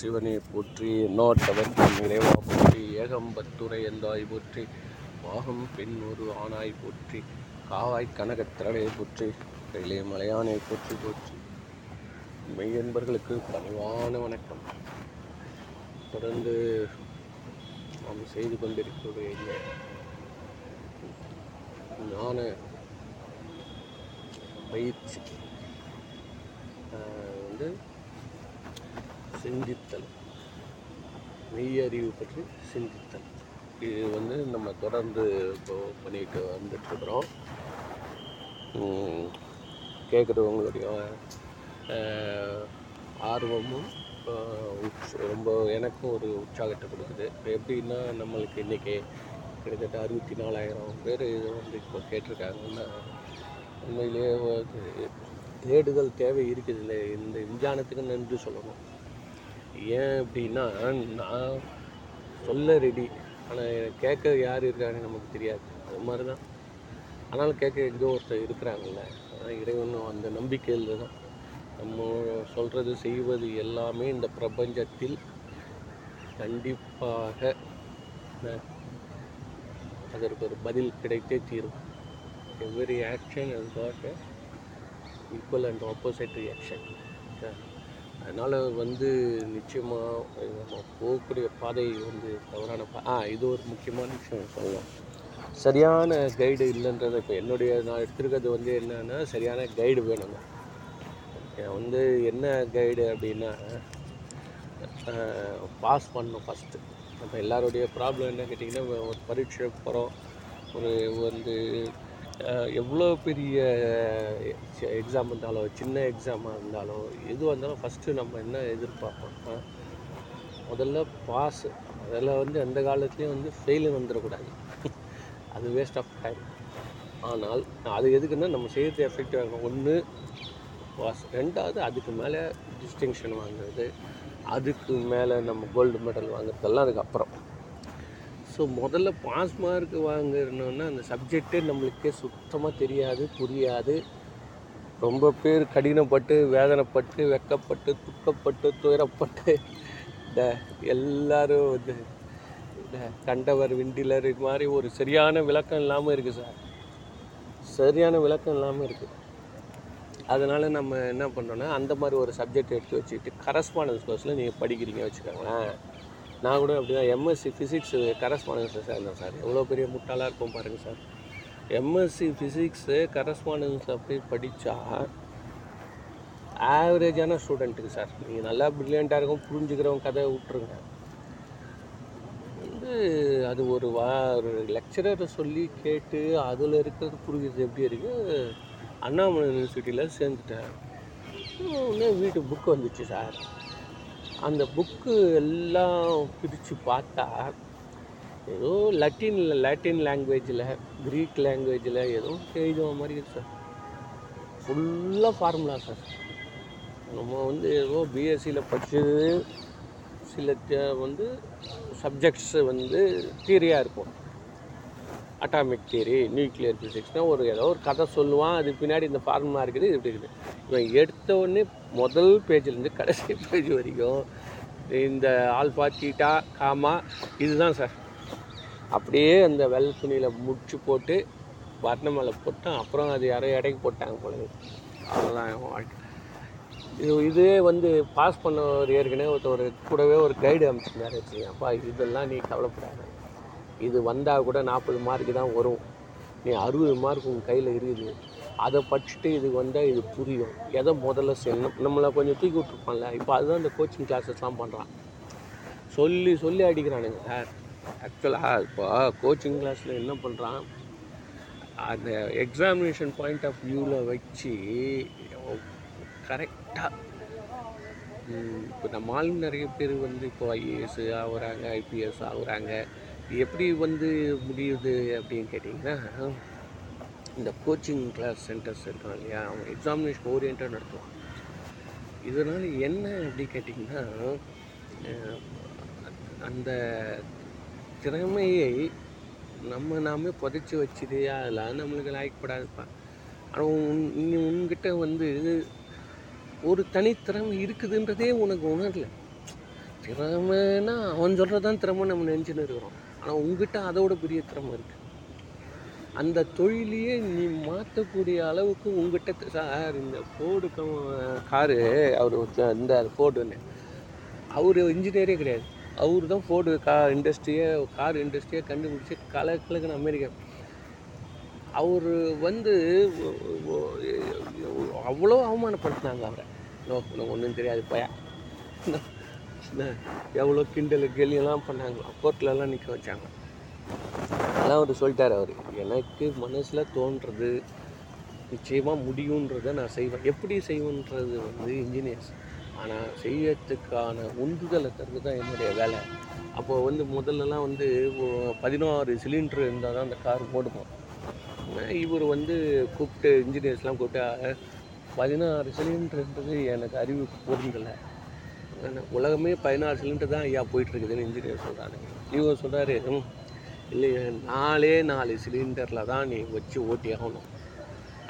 சிவனை போற்றி எண்ணாட்டவர்க்கும் இறைவா போற்றி ஏகம்பத்துரை எந்தாய் போற்றி பாகம் பெண் ஒரு ஆணாய் போற்றி காவாய் கனகத்திரளை போற்றி கையிலே மலையானை போற்றி போற்றி. மெய்யன்பர்களுக்கு பணிவான வணக்கம். தொடர்ந்து நாம் செய்து கொண்டிருக்கக்கூடிய ஞான பயிற்சி. வந்து சிந்தித்தல். மெய்யறிவு பற்றி சிந்தித்தல். இது வந்து நம்ம தொடர்ந்து இப்போ பண்ணிட்டு வந்துட்டுருக்குறோம். கேட்குறவங்களுடைய ஆர்வமும் ரொம்ப எனக்கும் ஒரு உற்சாகத்தை கொடுக்குது. இப்போ எப்படின்னா நம்மளுக்கு இன்றைக்கி கிட்டத்தட்ட அறுபத்தி நாலாயிரம் பேர் இதை வந்து இப்போ கேட்டிருக்காங்கன்னா உண்மையிலேயே தேடுதல் தேவை இருக்குது இந்த இந்த விஞ்ஞானத்துக்கு நன்றி சொல்லணும். ஏன் அப்படின்னா நான் சொல்ல ரெடி ஆனால் கேட்க யார் இருக்காங்கன்னு நமக்கு தெரியாது. அது மாதிரி தான் ஆனாலும் கேட்க எங்கேயோ ஒருத்தர் இருக்கிறாங்கல்ல. ஆனால் இறைவனும் அந்த நம்பிக்கையில் தான். நம்ம சொல்கிறது செய்வது எல்லாமே இந்த பிரபஞ்சத்தில் கண்டிப்பாக அதற்கு ஒரு பதில் கிடைத்தே தீரும். Every action has got equal and opposite reaction அதனால் வந்து நிச்சயமாக நம்ம போகக்கூடிய பாதை வந்து தவறான பா ஆ இது ஒரு முக்கியமான விஷயம் சொல்லலாம். சரியான கைடு இல்லைன்றது இப்போ என்னுடைய நான் எடுத்துருக்கிறது வந்து என்னென்னா சரியான கைடு வேணுங்க. வந்து என்ன கைடு அப்படின்னா பாஸ் பண்ணணும் ஃபஸ்ட்டு நம்ம எல்லாருடைய ப்ராப்ளம் என்ன கேட்டிங்கன்னா ஒரு பரீட்சை போகிறோம் ஒரு வந்து எவ்வளோ பெரிய எக்ஸாம் இருந்தாலும் சின்ன எக்ஸாமாக இருந்தாலும் எதுவாக இருந்தாலும் ஃபஸ்ட்டு நம்ம என்ன எதிர்பார்ப்போம்னா முதல்ல பாஸ் அதில் வந்து எந்த காலத்துலேயும் வந்து ஃபெயிலு வந்துடக்கூடாது. அது வேஸ்ட் ஆஃப் டைம் ஆனால் அது எதுக்குன்னா நம்ம செய்கிறது எஃபெக்டிவ் ஆகும் ஒன்று பாஸ் ரெண்டாவது அதுக்கு மேலே டிஸ்டிங்ஷன் வாங்குறது. அதுக்கு மேலே நம்ம கோல்டு மெடல் வாங்குறதெல்லாம் அதுக்கப்புறம். ஸோ முதல்ல பாஸ் மார்க் வாங்குறோன்னா அந்த சப்ஜெக்டே நம்மளுக்கே சுத்தமாக தெரியாது புரியாது. ரொம்ப பேர் கடினப்பட்டு வேதனைப்பட்டு வெக்கப்பட்டு துக்கப்பட்டு துயரப்பட்டு இந்த எல்லாரும் வந்து இந்த கண்டவர் விண்டிலர் இது மாதிரி ஒரு சரியான விளக்கம் இல்லாமல் இருக்குது சார் சரியான விளக்கம் இல்லாமல் இருக்குது அதனால் நம்ம என்ன பண்ணுறோன்னா அந்த மாதிரி ஒரு சப்ஜெக்ட் எடுத்து வச்சுக்கிட்டு கரஸ்பாண்டன்ஸ் கோர்ஸில் நீங்கள் படிக்கிறீங்க வச்சுக்கோங்களேன். நான் கூட அப்படி தான் எம்எஸ்சி ஃபிசிக்ஸு கரஸ்பாண்டன்ஸில் சேர்ந்தேன் சார் எவ்வளோ பெரிய முட்டாளாக இருக்கும் பாருங்கள் சார் எம்எஸ்சி ஃபிசிக்ஸு கரஸ்பாண்டன்ஸ் அப்படி படித்தா ஆவரேஜான ஸ்டூடெண்ட்டுக்கு சார் நீங்கள் நல்லா ப்ரில்லியண்ட்டாக இருக்கும் புரிஞ்சுக்கிறவங்க கதை விட்ருங்க வந்து அது ஒரு வா ஒரு லெக்சரரை சொல்லி கேட்டு அதில் இருக்கிறது புரிகிறது எப்படி இருக்குது அண்ணாமலை யூனிவர்சிட்டியில் சேர்ந்துட்டேன். உடனே வீட்டு புக்கு வந்துச்சு சார் அந்த புக்கு எல்லாம் பிரித்து பார்த்தா ஏதோ லட்டினில் லாட்டின் லாங்குவேஜில் க்ரீக் லாங்குவேஜில் ஏதோ எழுதுவ மாதிரி இருக்கு சார் ஃபுல்லாக ஃபார்முலா சார் நம்ம வந்து ஏதோ பிஎஸ்சியில் படித்தது சில வந்து சப்ஜெக்ட்ஸு வந்து தியரியாக இருக்கும். அட்டாமிக் தியரி நியூக்ளியர் ஃபிசிக்ஸ்னால் ஒரு ஏதோ ஒரு கதை சொல்லுவான். அது பின்னாடி இந்த ஃபார்முலா இருக்குது இது இப்படி இருக்குது. இவன் எடுத்த உடனே முதல் பேஜ்லேருந்து கடைசி பேஜ் வரைக்கும் இந்த ஆல்ஃபா தீட்டா காமா இதுதான் சார் அப்படியே அந்த வெள்ளை துணியில் முடிச்சு போட்டு வர்ண மேலே போட்டான் அப்புறம் அது யாரோ இடைக்கு போட்டாங்க போல அதெல்லாம் வாழ்க்கை. இது இதே வந்து பாஸ் பண்ண ஒரு ஏற்கனவே ஒருத்தர் கூடவே ஒரு கைடு அமைச்சிருந்தாரு அப்பா இதெல்லாம் நீ கவலைப்படாத. இது வந்தால் கூட நாற்பது மார்க்கு தான் வரும். நீ அறுபது மார்க் உங்கள் கையில் இருக்குது. அதை படிச்சுட்டு இது வந்தால் இது புரியும். எதை முதல்ல செய்யணும் நம்மளை கொஞ்சம் தூக்கி விட்ருப்பான்ல இப்போ அதுதான் இந்த கோச்சிங் கிளாஸஸ்லாம் பண்ணுறான் சொல்லி சொல்லி அடிக்கிறானுங்க சார். ஆக்சுவலாக இப்போ கோச்சிங் கிளாஸில் என்ன பண்ணுறான் அந்த எக்ஸாமினேஷன் பாயிண்ட் ஆஃப் வியூவில் வச்சு கரெக்டாக இப்போ நம்ம ஆளுங்க நிறைய பேர் வந்து இப்போ ஐஏஎஸ் ஆகுறாங்க ஐபிஎஸ் ஆகுறாங்க. எப்படி வந்து முடியுது அப்படின்னு கேட்டிங்கன்னா இந்த கோச்சிங் கிளாஸ் சென்டர்ஸ் இருக்காங்க இல்லையா அவங்க எக்ஸாமினேஷன் ஓரியண்ட்டாக நடத்துவான் இதனால் என்ன அப்படி கேட்டிங்கன்னா அந்த திறமையை நம்ம நாமே புதைச்சி வச்சுது அதெல்லாம் நம்மளுக்கு லாய்க்கப்படாதுப்பா ஆனால் உன் நீ உன்கிட்ட வந்து ஒரு தனித்திறமை இருக்குதுன்றதே உனக்கு உணரலை. திறமைன்னா அவன் சொல்கிறது தான் திறமை நம்ம நினச்சின்னு இருக்கிறோம். ஆனால் உங்ககிட்ட அதோட பெரிய திறமை இருக்குது அந்த தொழிலையே நீ மாற்றக்கூடிய அளவுக்கு உங்ககிட்ட சார் இந்த ஃபோர்டு காரு அவர் இந்த ஃபோர்டுன்னு அவர் இன்ஜினியரே கிடையாது. அவர் தான் ஃபோர்டு கா இண்டஸ்ட்ரியை கார் இண்டஸ்ட்ரியை கண்டுபிடிச்சி கல கிழக்குன்னு அமெரிக்கா. அவர் வந்து அவ்வளோ அவமானப்படுத்தினாங்க அவரை. உனக்கு ஒன்றும் தெரியாது பயா. எவ்வளோ கிண்டல் கேலியெல்லாம் பண்ணாங்க கோர்ட்லலாம் நிற்க வச்சாங்க. அதெல்லாம் அவர் சொல்லிட்டார் அவர் எனக்கு மனசில் தோன்றது நிச்சயமாக முடியுன்றதை நான் செய்வேன். எப்படி செய்வேன்றது வந்து இன்ஜினியர்ஸ் ஆனால் செய்யறதுக்கான உந்துதலை தருது தான் என்னுடைய வேலை. அப்போ வந்து முதல்லலாம் வந்து பதினாறு சிலிண்டர் இருந்தால் தான் அந்த கார் ஓடுமா? இவர் வந்து கூப்பிட்டு இன்ஜினியர்ஸ்லாம் கூப்பிட்டு பதினாறு சிலிண்டர்ன்றது எனக்கு அறிவு பொருந்தலை. உலகமே பதினாறு சிலிண்டர் தான் ஐயா போயிட்டுருக்குதுன்னு இன்ஜினியர் சொல்கிறாரு இவர் சொல்கிறாரு இல்லையா நாலே நாலு சிலிண்டரில் தான் நீ வச்சு ஓட்டி ஆகணும்.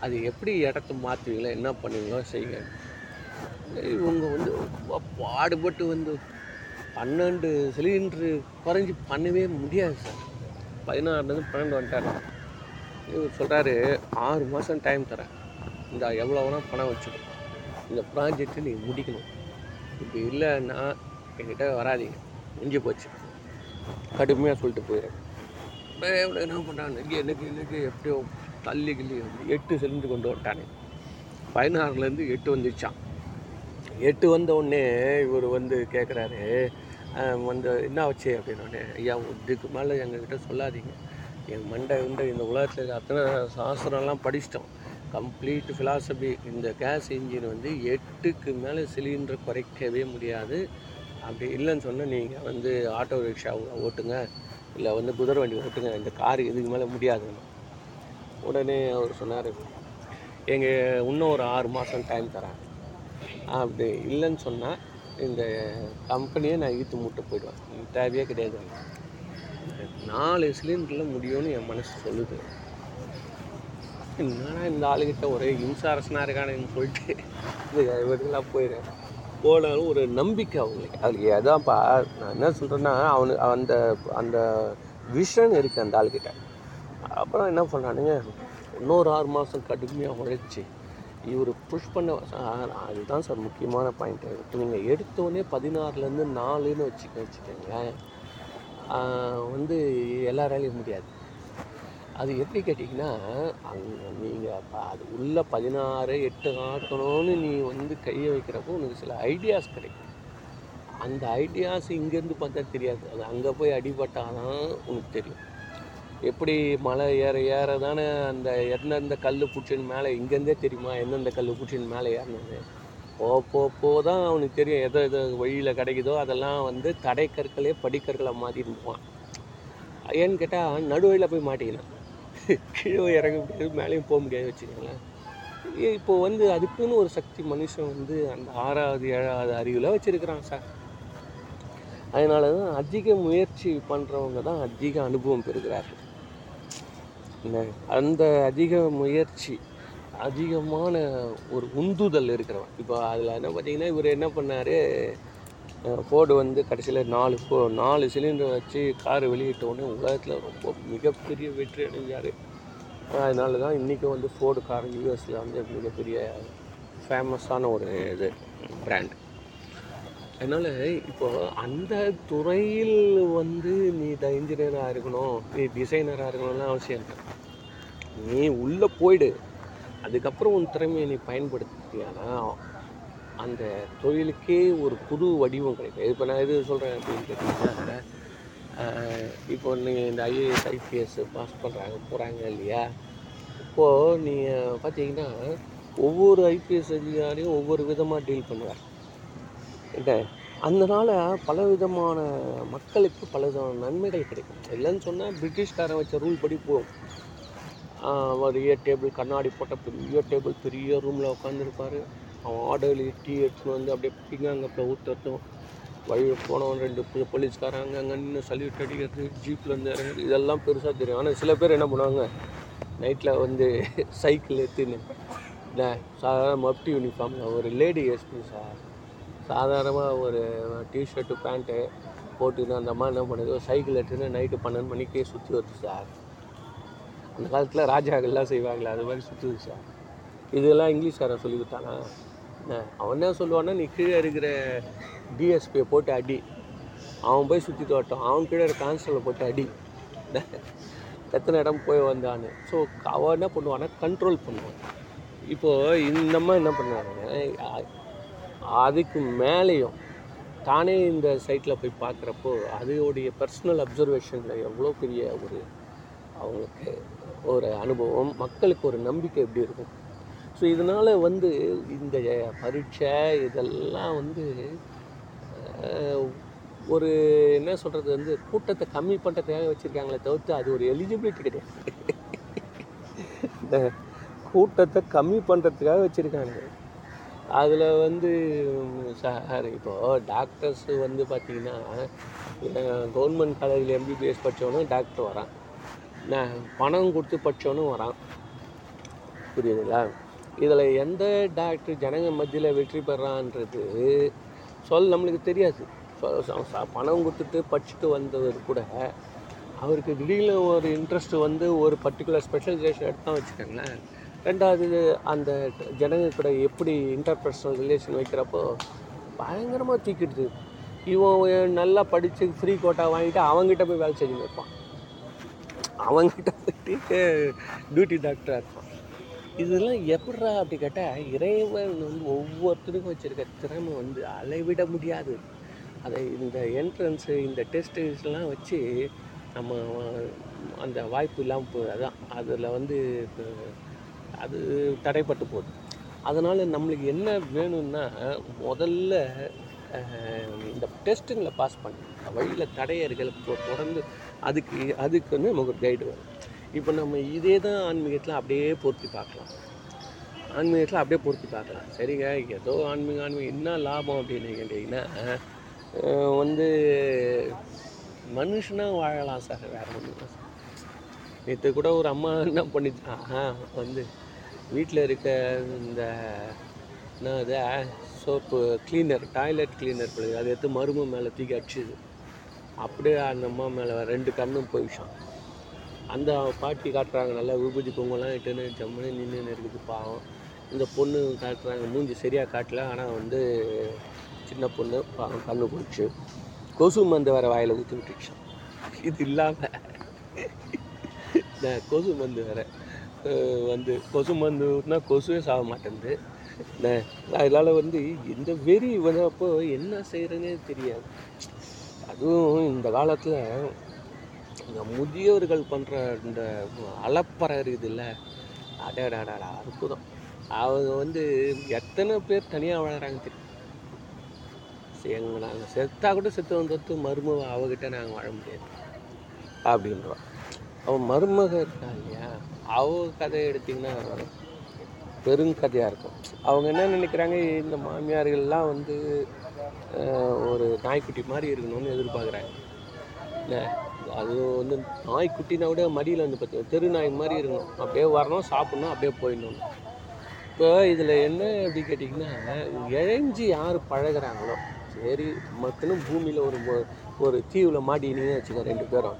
அது எப்படி இடத்த மாற்றுவீங்களோ என்ன பண்ணுவீங்களோ செய்யுங்க. இவங்க வந்து பாடுபட்டு வந்து பன்னெண்டு சிலிண்டரு குறைஞ்சி பண்ணவே முடியாது சார். பதினாறுலேருந்து பன்னெண்டு வந்துட்டாரு. இவர் சொல்கிறாரு ஆறு மாதம் டைம் தரேன். இந்த எவ்வளோ பணம் வச்சுக்கணும் இந்த ப்ராஜெக்டை நீ முடிக்கணும். இப்படி இல்லைன்னா என்கிட்ட வராதீங்க. முடிஞ்சு போச்சு. கடுமையாக சொல்லிட்டு போயிடுறேன் எவ்வளோ என்ன பண்ணுறாங்க எனக்கு எனக்கு எப்படியோ தள்ளி கிள்ளி வந்து எட்டு சிலிண்டர் கொண்டு வந்துட்டானே. பதினாறுலேருந்து எட்டு வந்துச்சான் எட்டு வந்த உடனே இவர் வந்து கேட்குறாரு வந்து என்ன வச்சு அப்படின்னோடனே ஐயா இதுக்கு மேலே எங்ககிட்ட சொல்லாதீங்க. என் மண்டை வந்து இந்த உலகத்தில் அத்தனை சாஸ்திரம்லாம் படிச்சிட்டோம். கம்ப்ளீட் ஃபிலாசபி இந்த கேஸ் இன்ஜின் வந்து எட்டுக்கு மேலே சிலிண்டர் குறைக்கவே முடியாது. அப்படி இல்லைன்னு சொன்னால் நீங்கள் வந்து ஆட்டோ ரிக்ஷா ஓட்டுங்க. இல்லை வந்து குதிரை வண்டி ஓட்டுங்க. இந்த கார் இதுக்கு மேலே முடியாதுன்னு. உடனே அவர் சொன்னார் எங்கள் இன்னும் ஒரு ஆறு மாதம் டைம் தரேன். அப்படி இல்லைன்னு சொன்னால் இந்த கம்பெனியை நான் ஈத்து மூட்டை போயிடுவேன். தேவையே கிடையாது. நாலு சிலிண்டரில் முடியும்னு என் மனசு சொல்லுது. என்னடா இந்த ஆளுகிட்ட ஒரே இன்சாரஸ்னாக இருக்கானுன்னு சொல்லிட்டு இந்த இவருக்கெல்லாம் போயிடுறேன் போனாலும் ஒரு நம்பிக்கை அவங்களுக்கு. அதுக்கு அதான்ப்பா நான் என்ன சொல்கிறேன்னா அவனு அந்த அந்த விஷன் இருக்குது அந்த ஆளுகிட்ட. அப்புறம் என்ன பண்ணானுங்க இன்னொரு ஆறு மாதம் கடுமையாக உழைச்சி இவர் புஷ் பண்ண அதுதான் சார் முக்கியமான பாயிண்ட்டு நீங்கள் எடுத்தோடனே பதினாறுலேருந்து நாலுன்னு வச்சுக்க வச்சுக்கோங்களேன். வந்து எல்லாராலையும் முடியாது. அது எப்படி கேட்டிங்கன்னா அங்கே நீங்கள் அப்போ அது உள்ள பதினாறு எட்டு ஆக்கணும்னு நீ வந்து கையை வைக்கிறப்போ உனக்கு சில ஐடியாஸ் கிடைக்கும். அந்த ஐடியாஸ் இங்கேருந்து பார்த்தா தெரியாது. அது அங்கே போய் அடிபட்டாதான் உனக்கு தெரியும். எப்படி மலை ஏற ஏற தானே அந்த எந்தெந்த கல் பிடிச்சின்னு மேலே இங்கேருந்தே தெரியுமா எந்தெந்த கல் பிடிச்சின்னு மேலே ஏறினது? போ போ போ தான் அவனுக்கு தெரியும். எதோ எதோ வழியில் கிடைக்குதோ அதெல்லாம் வந்து தடைக்கற்களே படிக்கற்களை மாற்றிட்டு போவான் ஏன்னு கேட்டால் நடுவழியில் போய் மாட்டிக்கினான். கீழே இறங்க முடியாது மேலேயும் போக முடியாது வச்சுக்கோங்களேன். இப்போ வந்து அதுக்குன்னு ஒரு சக்தி மனுஷன் வந்து அந்த ஆறாவது ஏழாவது அறிவில் வச்சுருக்கிறான் சார். அதனால தான் அதிக முயற்சி பண்ணுறவங்க தான் அதிக அனுபவம் பெறுகிறார்கள். என்ன? அந்த அதிக முயற்சி அதிகமான ஒரு உந்துதல் இருக்கிறவன். இப்போ அதில் என்ன பார்த்தீங்கன்னா இவர் என்ன பண்ணார்? ஃபோர்டு வந்து கடைசியில் நாலு ஃபோ நாலு சிலிண்டர் வச்சு கார் வெளியிட்ட உடனே உலகத்தில் ரொம்ப மிகப்பெரிய வெற்றி அடைஞ்சார். அதனால தான் இன்றைக்கும் வந்து ஃபோர்டு கார் யூஎஸில் வந்து மிகப்பெரிய ஃபேமஸான ஒரு இது பிராண்ட் அதனால் இப்போது அந்த துறையில் வந்து நீ த இன்ஜினியராக இருக்கணும் நீ டிசைனராக இருக்கணும்லாம் அவசியம் இல்லை. நீ உள்ளே போயிடு. அதுக்கப்புறம் உன் திறமையை நீ பயன்படுத்தியானா அந்த தொழிலுக்கே ஒரு புது வடிவம் கிடைக்கும். இப்போ நான் எது சொல்கிறேன் அப்படின்னு கேட்டிங்கன்னா இப்போ நீங்கள் இந்த ஐஏஎஸ் ஐபிஎஸ் பாஸ் பண்ணுறாங்க போகிறாங்க இல்லையா? இப்போது நீங்கள் பார்த்தீங்கன்னா ஒவ்வொரு ஐபிஎஸ் அதிகாரியும் ஒவ்வொரு விதமாக டீல் பண்ணுவார் என்ன? அதனால் பல விதமான மக்களுக்கு பல விதமான நன்மைகள் கிடைக்கும். இல்லைன்னு சொன்னால் பிரிட்டிஷ்காரன் வச்ச ரூல் படி போகும். ஒரு ஏ டேபிள் கண்ணாடி போட்ட பெரிய டேபிள் பெரிய ரூமில் உட்காந்துருப்பாரு அவன் ஆர்டர்லி டீ எடுத்துன்னு வந்து அப்படியே பிங்காங்கப்பில் ஊற்றுறதும் வழியில் போனவன் ரெண்டு போ- போலீஸ்காரங்க அங்கே நின்று சல்யூட் அடிக்கிறது ஜீப்லேருந்து இறங்குறது இதெல்லாம் பெருசாக தெரியும். ஆனால் சில பேர் என்ன பண்ணுவாங்க நைட்டில் வந்து சைக்கிள் எடுத்துன்னு இல்லை சாதாரண மப்டி யூனிஃபார்மில் ஒரு லேடி எஸ்பி சார் சாதாரணமாக ஒரு டிஷர்ட்டு பேண்ட்டு போட்டுன்னு அந்த அம்மா என்ன பண்ணுது ஒரு சைக்கிள் எடுத்துன்னு நைட்டு பன்னெண்டு மணிக்கே சுற்றி வருது சார். அந்த காலத்தில் ராஜாக்கள்லாம் செய்வாங்களே அது மாதிரி சுற்றுது சார். இதெல்லாம் இங்கிலீஷ்காரன் சொல்லி கொடுத்தானா? அவன் என்ன சொல்லுவான்னா நீ கீழே இருக்கிற டிஎஸ்பியை போட்டு அடி. அவன் போய் சுற்றி தோட்டம் அவன் கீழே இருக்கிற கான்ஸ்டபிளை போட்டு அடி. எத்தனை இடம் போய் வந்தான்னு. ஸோ அவன் என்ன பண்ணுவான்னா கண்ட்ரோல் பண்ணுவான். இப்போது இந்த மாதிரி என்ன பண்ணுவாங்க அதுக்கு மேலேயும் தானே இந்த சைட்டில் போய் பார்க்குறப்போ அதோடைய பர்சனல் அப்சர்வேஷனில் எவ்வளோ பெரிய ஒரு அவங்களுக்கு ஒரு அனுபவம் மக்களுக்கு ஒரு நம்பிக்கை எப்படி இருக்கும்? ஸோ இதனால் வந்து இந்த பரீட்சை இதெல்லாம் வந்து ஒரு என்ன சொல்கிறது வந்து கூட்டத்தை கம்மி பண்ணுறதுக்காக வச்சுருக்காங்களே தவிர்த்து அது ஒரு எலிஜிபிலிட்டி கிடையாது. இந்த கூட்டத்தை கம்மி பண்ணுறதுக்காக வச்சுருக்காங்க. அதில் வந்து சார் இப்போது டாக்டர்ஸ் வந்து பார்த்திங்கன்னா கவர்மெண்ட் காலேஜில் எம்பிபிஎஸ் படித்தவனும் டாக்டர் வரான். நான் பணம் கொடுத்து படித்தவனும் வரான். புரியுதுங்களா? இதில் எந்த டாக்டர் ஜனங்க மத்தியில் வெற்றி பெறான்றது சொல் நம்மளுக்கு தெரியாது. பணம் கொடுத்துட்டு படிச்சுட்டு வந்தவர் கூட அவருக்கு திடீர்னு ஒரு இன்ட்ரெஸ்ட் வந்து ஒரு பர்டிகுலர் ஸ்பெஷலைசேஷன் எடுத்தான் வச்சுக்கோங்களேன். ரெண்டாவது அந்த ஜனங்க கூட எப்படி இன்டர்பர்சனல் ரிலேஷன் வைக்கிறப்போ பயங்கரமாக தீக்கிடுது. இவன் நல்லா படித்து ஃப்ரீ கோட்டா வாங்கிட்டு அவங்ககிட்ட போய் வேலை செஞ்சு வைப்பான் அவங்ககிட்ட போயிட்டு டியூட்டி டாக்டராக இருப்பான். இதெல்லாம் எப்படிடா அப்படி கேட்டால் இறைவன் வந்து ஒவ்வொருத்தருக்கும் வச்சுருக்க திறமை வந்து அளவிட முடியாது. அதை இந்த என்ட்ரன்ஸு இந்த டெஸ்ட்டுலாம் வச்சு நம்ம அந்த வாய்ப்பு இல்லாமல் போகுது. அதான். அதில் வந்து அது தடைப்பட்டு போகுது. அதனால் நம்மளுக்கு என்ன வேணும்னா முதல்ல இந்த டெஸ்ட்டுங்களை பாஸ் பண்ணி வழியில் தடையர்கள் தொ- தொடர்ந்து அதுக்கு அதுக்கு வந்து நமக்கு கைடு வரும் இப்போ நம்ம இதே தான் ஆன்மீகத்தில் அப்படியே பொருத்தி பார்க்கலாம். ஆன்மீகத்தில் அப்படியே பொருத்தி பார்க்கலாம். சரிங்க ஏதோ ஆன்மீகம் ஆன்மீகம். என்ன லாபம் அப்படின்னு கேட்டிங்கன்னா வந்து மனுஷனாக வாழலாம் சார் வேறு ஒன்றும் நேற்று கூட ஒரு அம்மா என்ன பண்ணிச்சான் வந்து வீட்டில் இருக்க இந்த என்ன அது சோப்பு க்ளீனர் டாய்லெட் க்ளீனர் பிள்ளைங்க அதை எடுத்து மரும மேலே தூக்கி அடிச்சுது. அப்படியே அந்த அம்மா மேலே ரெண்டு கண்ணும் போயிடுச்சான் அந்த பாட்டி காட்டுறாங்க நல்லா விபூதி பொங்கலாம் இட்டுன்னு ஜம்முன்னு நின்றுன்னு இருக்குது பாவம். இந்த பொண்ணு காட்டுறாங்க மூஞ்சி சரியாக காட்டல ஆனால் வந்து சின்ன பொண்ணு பாவம் கண்ணு போச்சு கொசு மருந்து வேறு வாயில் ஊற்றி விட்டுடுச்சான் இது இல்லாமல் இந்த கொசு மருந்து வேறு வந்து கொசு மருந்து ஊற்றினா கொசுவே சாக மாட்டேங்குது. அதனால் வந்து இந்த வெறி வந்தப்போ என்ன செய்கிறேன்னே தெரியாது. அதுவும் இந்த காலத்தில் இந்த முதியோர்கள் பண்ணுற இந்த அலப்பறை இருக்குதுல்ல அடடாடா அற்புதம். அவங்க வந்து எத்தனை பேர் தனியாக வாழறாங்க தெரியும்? எங்க நாங்கள் செத்தா கூட செத்து வந்தது மருமக அவகிட்ட நாங்கள் வாழ முடியாது. அப்படின்றோம் அவன் மருமக இருக்கா இல்லையா? அவ கதையை எடுத்திங்கன்னா பெருங்கதையாக இருக்கும். அவங்க என்ன நினைக்கிறாங்க? இந்த மாமியார்கள்லாம் வந்து ஒரு நாய்க்குட்டி மாதிரி இருக்கணும்னு எதிர்பார்க்குறாங்க. இல்லை அது வந்து நாய்க்குட்டினா விட மடியில் வந்து பார்த்து தெரு நாய் மாதிரி இருக்கணும் அப்படியே வரணும் சாப்பிட்ணும் அப்படியே போயிடணும். இப்போ இதில் என்ன அப்படி கேட்டிங்கன்னா இழைஞ்சி யார் பழகுறாங்களோ சரி மக்களும் பூமியில் ஒரு மொ- ஒரு தீவில் மாட்டினீங்கன்னு வச்சுக்கோ ரெண்டு பேரும்.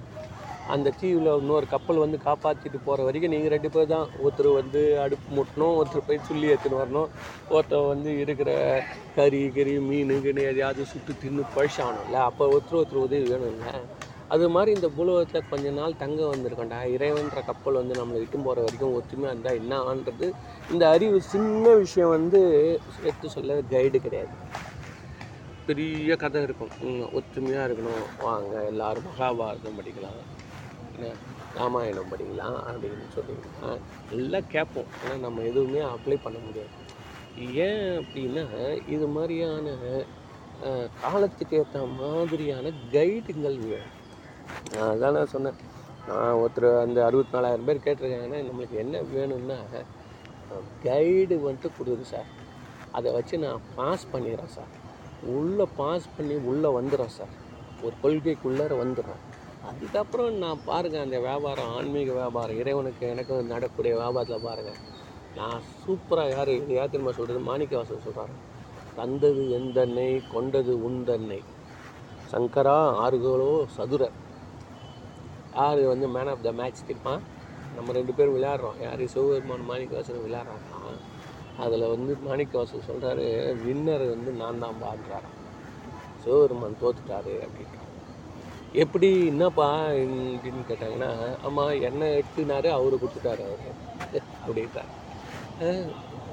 அந்த தீவில் இன்னொரு கப்பல் வந்து காப்பாற்றிட்டு போகிற வரைக்கும் நீங்கள் ரெண்டு பேர் தான். ஒருத்தர் வந்து அடுப்பு முட்டணும் ஒருத்தர் போய் சுள்ளி எடுத்துன்னு வரணும். ஒருத்தர் வந்து இருக்கிற கறி கறி மீன் கிணி எதையாவது சுட்டு தின்னு பழிச்சாகணும்ல அப்போ ஒருத்தர் ஒருத்தர் உதவி வேணும்ல. அது மாதிரி இந்த பூலோகத்தில் கொஞ்ச நாள் தங்க வந்திருக்கோண்டா இறைவன்ற கப்பல் வந்து நம்மளை இட்டும் போகிற வரைக்கும் ஒற்றுமையாக இருந்தால் என்ன ஆன்றது? இந்த அறிவு சின்ன விஷயம் வந்து எடுத்து சொல்ல கைடு கிடையாது. பெரிய கதை இருக்கும். ஒற்றுமையாக இருக்கணும். வாங்க எல்லாரும் மகாபாரதம் படிக்கலாம். என்ன ராமாயணம் படிக்கலாம் அப்படின்னு சொல்லி நல்லா கேட்போம். ஆனால் நம்ம எதுவுமே அப்ளை பண்ண முடியாது. ஏன் அப்படின்னா இது மாதிரியான காலத்துக்கு ஏற்ற மாதிரியான கைடுங்கள் வேணும். நான் அதான் நான் சொன்னேன். நான் ஒருத்தர் அந்த அறுபத்தி நாலாயிரம் பேர் கேட்டிருக்காங்கன்னா நம்மளுக்கு என்ன வேணும்னா கைடு வந்துட்டு கொடுக்குது சார். அதை வச்சு நான் பாஸ் பண்ணிடுறேன் சார். உள்ளே பாஸ் பண்ணி உள்ளே வந்துடுறேன் சார். ஒரு கொள்கைக்குள்ளார வந்துடுறேன். அதுக்கப்புறம் நான் பாருங்கள் அந்த வியாபாரம் ஆன்மீக வியாபாரம் இறைவனுக்கு எனக்கும் நடக்கக்கூடிய வியாபாரத்தில் பாருங்கள் நான் சூப்பராக யார் இது யார் திரும்ப சொல்கிறது மாணிக்க வாசல் சொல்கிறாரு தந்தது எந்தன்னை கொண்டது உந்தன்னை. சங்கரா ஆறுகளோ சதுரர். யார் வந்து மேன் ஆஃப் த மேட்ச் தெரியுமா நம்ம ரெண்டு பேரும் விளையாடுறோம். யார் சிவபெருமான் மாணிக்கவாசன் விளையாடுறாங்கன்னா அதில் வந்து மாணிக்கவாசன் சொல்கிறாரு வின்னர் வந்து நான் தான் பாடுறாராம் சிவபெருமான் தோத்துட்டாரு அப்படின்ட்டு எப்படி என்னப்பா அப்படின்னு கேட்டாங்கன்னா ஆமாம் என்ன எடுத்துனாரு அவரு கொடுத்துட்டாரு அவர். அப்படின்ட்டார்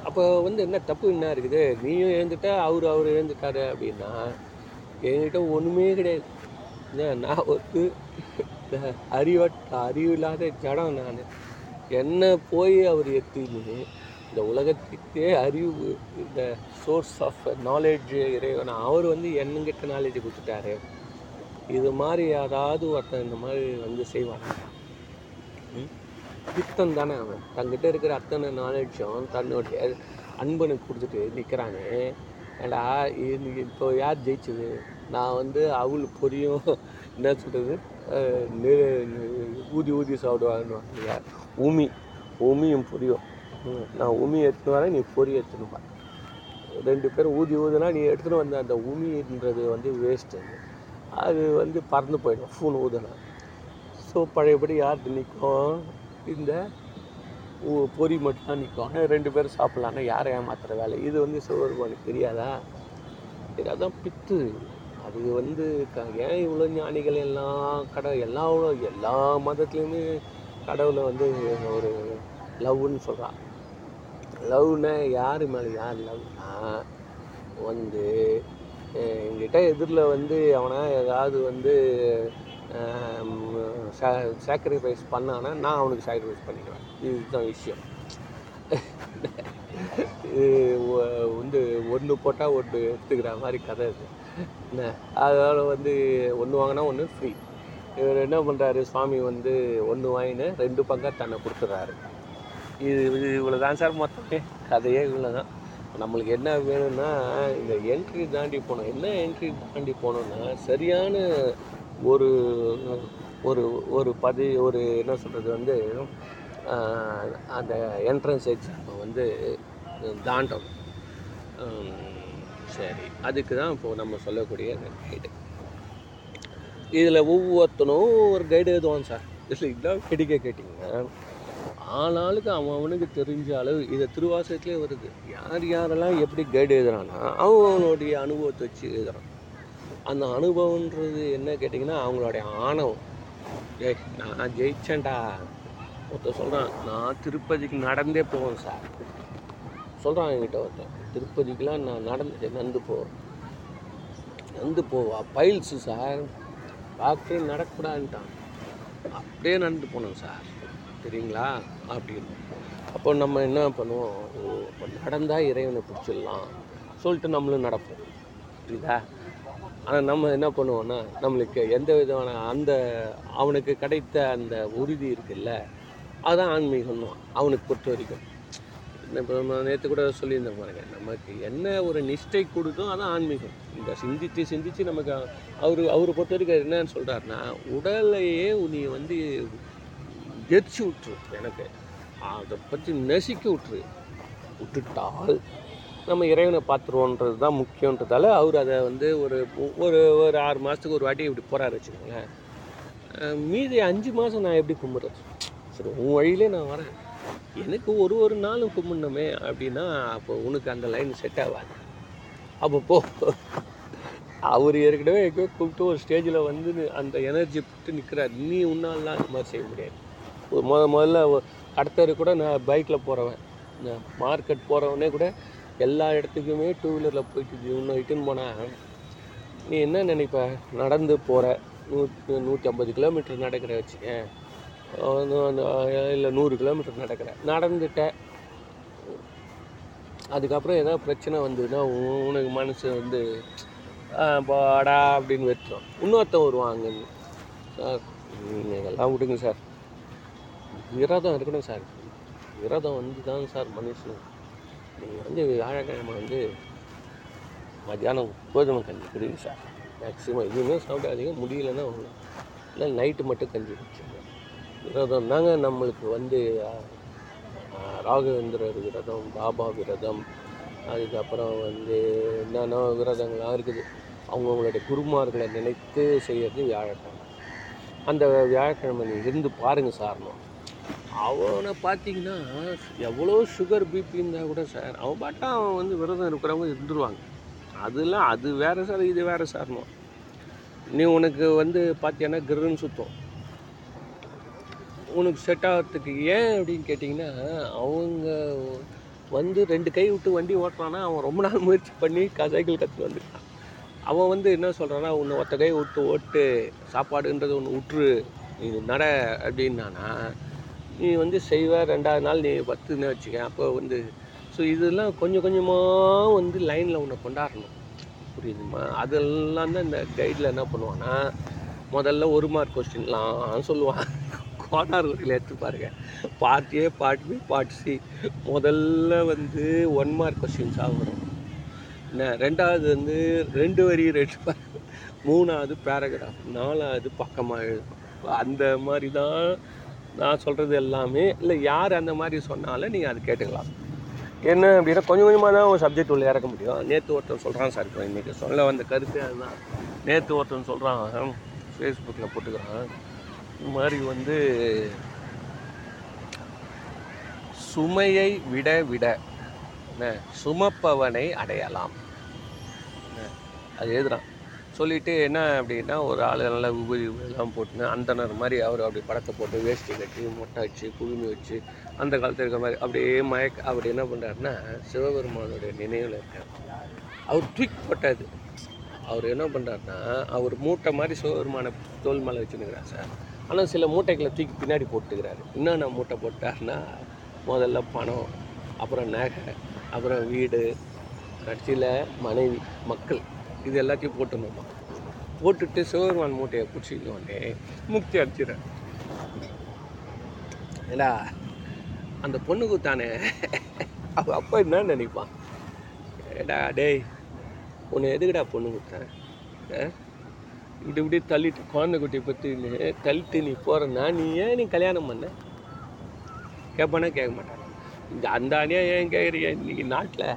அப்போ வந்து என்ன தப்பு என்ன இருக்குது? நீயும் எழுந்துட்டா அவர் அவர் எழுந்துட்டாரு அப்படின்னா என்கிட்ட ஒன்றுமே கிடையாது. என்ன, நான் ஒரு அறிவட்ட அறிவு இல்லாத ஜடம் நான். என்ன போய் அவர் எத்தியுமே இந்த உலகத்துக்கே அறிவு இந்த சோர்ஸ் ஆஃப் நாலேஜ் இறைவன் அவர் வந்து என்னங்கிட்ட நாலேஜ் கொடுத்துட்டாரு. இது மாதிரி யாராவது ஒருத்தன் இந்த மாதிரி வந்து செய்வாங்க ம்? பித்தன் தானே அவன். தங்கிட்ட இருக்கிற அத்தனை நாலேஜும் தன்னுடைய அன்பனுக்கு கொடுத்துட்டு நிற்கிறாங்க ஏண்டா இது இப்போ யார் ஜெயிச்சது? நான் வந்து அவள் பொரியும். என்ன சொல்கிறது ஊதி ஊதி சாப்பிடுவாங்கன்னு இல்லையா உமி உமியும் பொரியும். நான் உமி எடுத்துன்னு வரேன் நீ பொறி எடுத்துன்னு வா. ரெண்டு பேரும் ஊதி ஊதுனா நீ எடுத்துன்னு வந்த அந்த உமின்றது வந்து வேஸ்ட்டு அது வந்து பறந்து போயிடும் ஃபோன் ஊதுனா. ஸோ பழையபடி யார் நிற்கும்? இந்த ஊ- பொரி மட்டும் தான் நிற்கும் ரெண்டு பேரும் சாப்பிட்லான்னா யாரை ஏமாத்துற வேலை. இது வந்து சிவபெருமானுக்கு தெரியாதா? இது பித்து. அது வந்து க- ஏன் இவ்வளோ ஞானிகள் எல்லாம் கடவுள் எல்லா எல்லா மதத்துலேயுமே கடவுளை வந்து ஒரு லவ்னு சொல்கிறான் லவ்னா யார் மேலே யார் லவ்னா வந்து எங்கிட்ட என்கிட்ட எதிரில் வந்து அவனை ஏதாவது வந்து சாக்ரிஃபைஸ் பண்ணானா நான் அவனுக்கு சாக்ரிஃபைஸ் பண்ணிக்கிறேன் இதுதான் விஷயம். இது வந்து ஒன்று போட்டால் ஒன்று எடுத்துக்கிற மாதிரி கதை இது என்ன? அதனால் வந்து ஒன்று வாங்கினா ஒன்று ஃப்ரீ இவர் என்ன பண்ணுறாரு சுவாமி வந்து ஒன்று வாங்கினு ரெண்டு பங்காக தன்னை கொடுத்துட்றாரு இது இது இவ்வளோ தான் சார் மொத்தமே. கதையே இவ்வளோ தான் நம்மளுக்கு என்ன வேணும்னா இந்த என்ட்ரி தாண்டி போகணும் என்ன என்ட்ரி தாண்டி போகணுன்னா சரியான ஒரு ஒரு ஒரு பதி ஒரு என்ன சொல்கிறது வந்து அந்த என்ட்ரன்ஸ் எக்ஸாமை வந்து தாண்டணும். சரி. அதுக்கு தான் இப்போது நம்ம சொல்லக்கூடிய கைடு இதில் ஒவ்வொருத்தனும் ஒரு கைடு எழுதுவான் சார் இதில் இதான் கிடைக்க கேட்டிங்கன்னா ஆளாளுக்கு அவன் அவனுக்கு தெரிஞ்ச அளவு இதை திருவாசகத்திலே வருது. யார் யாரெல்லாம் எப்படி கைடு எழுதுறான்னா அவன் அவனுடைய அனுபவத்தை வச்சு எழுதுறான். அந்த அனுபவன்றது என்ன கேட்டிங்கன்னா அவங்களுடைய ஆணவம். ஏய் நான் ஜெயிச்சேன்டா. ஒருத்தன் சொல்கிறான் நான் திருப்பதிக்கு நடந்தே போவேன் சார் சொல்கிறான் என்கிட்ட ஒருத்தன் திருப்பதிக்கெலாம் நான் நடந்து நடந்து போவேன் நடந்து போவா பைல்ஸு சார் டாக்டரே நடக்கூடாதுன்ட்டான். அப்படியே நடந்து போனோம் சார் தெரியுங்களா? அப்படின்னு. அப்போ நம்ம என்ன பண்ணுவோம் ஓ இப்போ நடந்தால் இறைவனை பிடிச்சிடலாம் சொல்லிட்டு நம்மளும் நடப்போம். புரியுதா? ஆனால் நம்ம என்ன பண்ணுவோன்னா நம்மளுக்கு எந்த விதமான அந்த அவனுக்கு கிடைத்த அந்த உறுதி இருக்குல்ல அதான் ஆன்மீகம் அவனுக்கு பொறுத்த வரைக்கும். இப்போ நம்ம நேற்று கூட சொல்லியிருந்தோம் பாருங்க நமக்கு என்ன ஒரு நிஷ்டை கொடுத்தோ அதான் ஆன்மீகம். இந்த சிந்தித்து சிந்தித்து நமக்கு அவர் அவரை பொறுத்த வரைக்கும் என்னன்னு சொல்கிறாருன்னா உடலையே நீ வந்து எரிச்சு விட்டுரு எனக்கு. அதை பற்றி நசுக்கி விட்டுரு விட்டுட்டால் நம்ம இறைவனை பார்த்துருவோன்றது தான் முக்கியன்றதால அவர் அதை வந்து ஒரு ஒரு ஒரு ஆறு மாதத்துக்கு ஒரு வாட்டி இப்படி போகிறாரு வச்சுக்கோங்களேன். மீதி அஞ்சு மாதம் நான் எப்படி கும்பிட்றது? சரி உன் வழியிலே நான் வரேன். எனக்கு ஒரு ஒரு நாளும் கும்பிடணுமே அப்படின்னா அப்போ உனக்கு அந்த லைன் செட் ஆகாது. அப்போ போ. அவர் ஏற்கனவே கூப்பிட்டு ஒரு ஸ்டேஜில் வந்து அந்த எனர்ஜி போட்டு நிற்கிறார் நீ உன்னாலாம் அந்த மாதிரி செய்ய முடியாது. ஒரு முத முதல்ல அடுத்தது கூட நான் பைக்கில் போகிறவன் மார்க்கெட் போகிறவனே கூட எல்லா இடத்துக்குமே டூ வீலரில் போயிட்டு இன்னும் இட்டுன்னு போனால் நீ என்ன நினைப்ப? நடந்து போகிற நூற்றி நூற்றி ஐம்பது கிலோமீட்டர் நடக்கிற வச்சுக்கேன் இல்லை நூறு கிலோமீட்டர் நடக்கிறேன். நடந்துட்டேன். அதுக்கப்புறம் ஏதாவது பிரச்சனை வந்ததுன்னா உ- உனக்கு மனசு வந்து பாடா அப்படின்னு வெட்டுறோம். இன்னொருத்தன் வருவாங்க சார் நீங்கள் இதெல்லாம் விடுங்க சார். விரதம் இருக்கணும் சார். விரதம் வந்து தான் சார் மனுஷன். நீங்கள் வந்து வியாழக்கிழமை வந்து மத்தியானம் கோதுமை கஞ்சி குடிங்க சார். மேக்ஸிமம் எதுவுமே சாப்பிடாதீங்க. முடியலன்னா இல்லை. நைட்டு மட்டும் கஞ்சி குடிச்சு விரதம். தாங்க நம்மளுக்கு வந்து ராகவேந்திரர் விரதம் பாபா விரதம் அதுக்கப்புறம் வந்து என்னென்ன விரதங்கள்லாம் இருக்குது. அவங்கவுங்களுடைய குருமார்களை நினைத்து செய்கிறது வியாழக்கிழமை. அந்த வியாழக்கிழமை நீ இருந்து பாருங்கள் சாரணும் அவனை பார்த்தீங்கன்னா எவ்வளோ சுகர் பிபி இருந்தால் கூட சார் அவன் பாட்டா அவன் வந்து விரதம் இருக்கிறவங்க இருந்துருவாங்க. அதெல்லாம் அது வேறு சார் இது வேறு சாரணும் நீ உனக்கு வந்து பார்த்தீங்கன்னா கிருன்னு சுத்தம். உனக்கு செட் ஆகிறதுக்கு ஏன் அப்படின்னு கேட்டிங்கன்னா அவங்க வந்து ரெண்டு கை விட்டு வண்டி ஓட்டுறான்னா அவன் ரொம்ப நாள் முயற்சி பண்ணி க- சைக்கிள் கற்று வந்துட்டான். அவன் வந்து என்ன சொல்கிறான்னா உன்னை ஒத்த கை விட்டு ஓட்டு சாப்பாடுன்றது ஒன்று விட்டுரு நீ நட அப்படின்னானா நீ வந்து செய்வ ரெண்டாவது நாள் நீ பத்துன்னு வச்சுக்க அப்போ வந்து ஸோ இதெல்லாம் கொஞ்சம் கொஞ்சமாக வந்து லைனில் உன்னை கொண்டாடணும். புரியுதுமா? அதெல்லாம் தான் இந்த கைடில் என்ன பண்ணுவான்னா முதல்ல ஒரு மார்க் கொஸ்டின்லாம் சொல்லுவான். கோனார் வரையில் எடுத்து பாருங்கள் part A part B part C முதல்ல வந்து ஒன் மார்க் கொஸ்டின்ஸாக ஆகும் என்ன? ரெண்டாவது வந்து ரெண்டு வரி ரெண்டு பா- மூணாவது பேராகிராஃப் நாலாவது பக்கமாக எழுதும். அந்த மாதிரி தான் நான் சொல்கிறது எல்லாமே. இல்லை யார் அந்த மாதிரி சொன்னாலும் நீங்கள் அது கேட்டுக்கலாம். என்ன அப்படின்னா கொஞ்சம் கொஞ்சமாக தான் ஒரு சப்ஜெக்ட் உள்ள இறக்க முடியும். நேற்று ஒருத்தன் சொல்கிறான் சார் இப்போ இன்றைக்கி சொல்ல வந்த கருத்து அதுதான். நேற்று ஒருத்தன் சொல்கிறான் ஃபேஸ்புக்கில் போட்டுக்கிறான். இது மாதிரி வந்து சுமையை விட விட என்ன சுமப்பவனை அடையலாம். அது எழுதுறான். சொல்லிட்டு என்ன அப்படின்னா ஒரு ஆள் நல்லா உபரி எல்லாம் போட்டுன்னு அந்தனர் மாதிரி அவர் அப்படி படத்தை போட்டு வேஷ்டி கட்டி மொட்டை வச்சு குழுமி வச்சு அந்த காலத்தில் இருக்கிற மாதிரி அப்படியே மயக்க அப்படி என்ன பண்ணுறாருன்னா சிவபெருமானுடைய நினைவில் இருக்கார். அவர் தூக்கி போட்டாது. அவர் என்ன பண்ணுறாருன்னா அவர் மூட்டை மாதிரி சிவபெருமான தோல் மேலே வச்சுருக்கிறார் சார். ஆனால் சில மூட்டைகளை தூக்கி பின்னாடி போட்டுக்கிறாரு. என்னென்ன மூட்டை போட்டாருன்னா முதல்ல பணம் அப்புறம் நகை அப்புறம் வீடு கடைசியில் மனைவி மக்கள். இது எல்லாத்தையும் போட்டுணுமா போட்டுட்டு சிவபெருமான் மூட்டையை பிடிச்சிக்கோண்டே முக்தி அடிச்சிடறேன் ஏடா அந்த பொண்ணுக்கு தானே அவள் அப்பா என்ன நினைப்பான்? ஏடா டேய் உன்னை எதுக்குடா பொண்ணு கொடுத்தேன்? ஆ? இப்படி இப்படி தள்ளிட்டு குழந்தை குட்டி பற்றி தள்ளிட்டு நீ போகிறன்னா நீ ஏன் நீ கல்யாணம் பண்ண? கேட்பானா கேட்க மாட்டான்? இந்த அந்த அணியா ஏன் கேட்குறீங்க இன்னைக்கு நாட்டில்?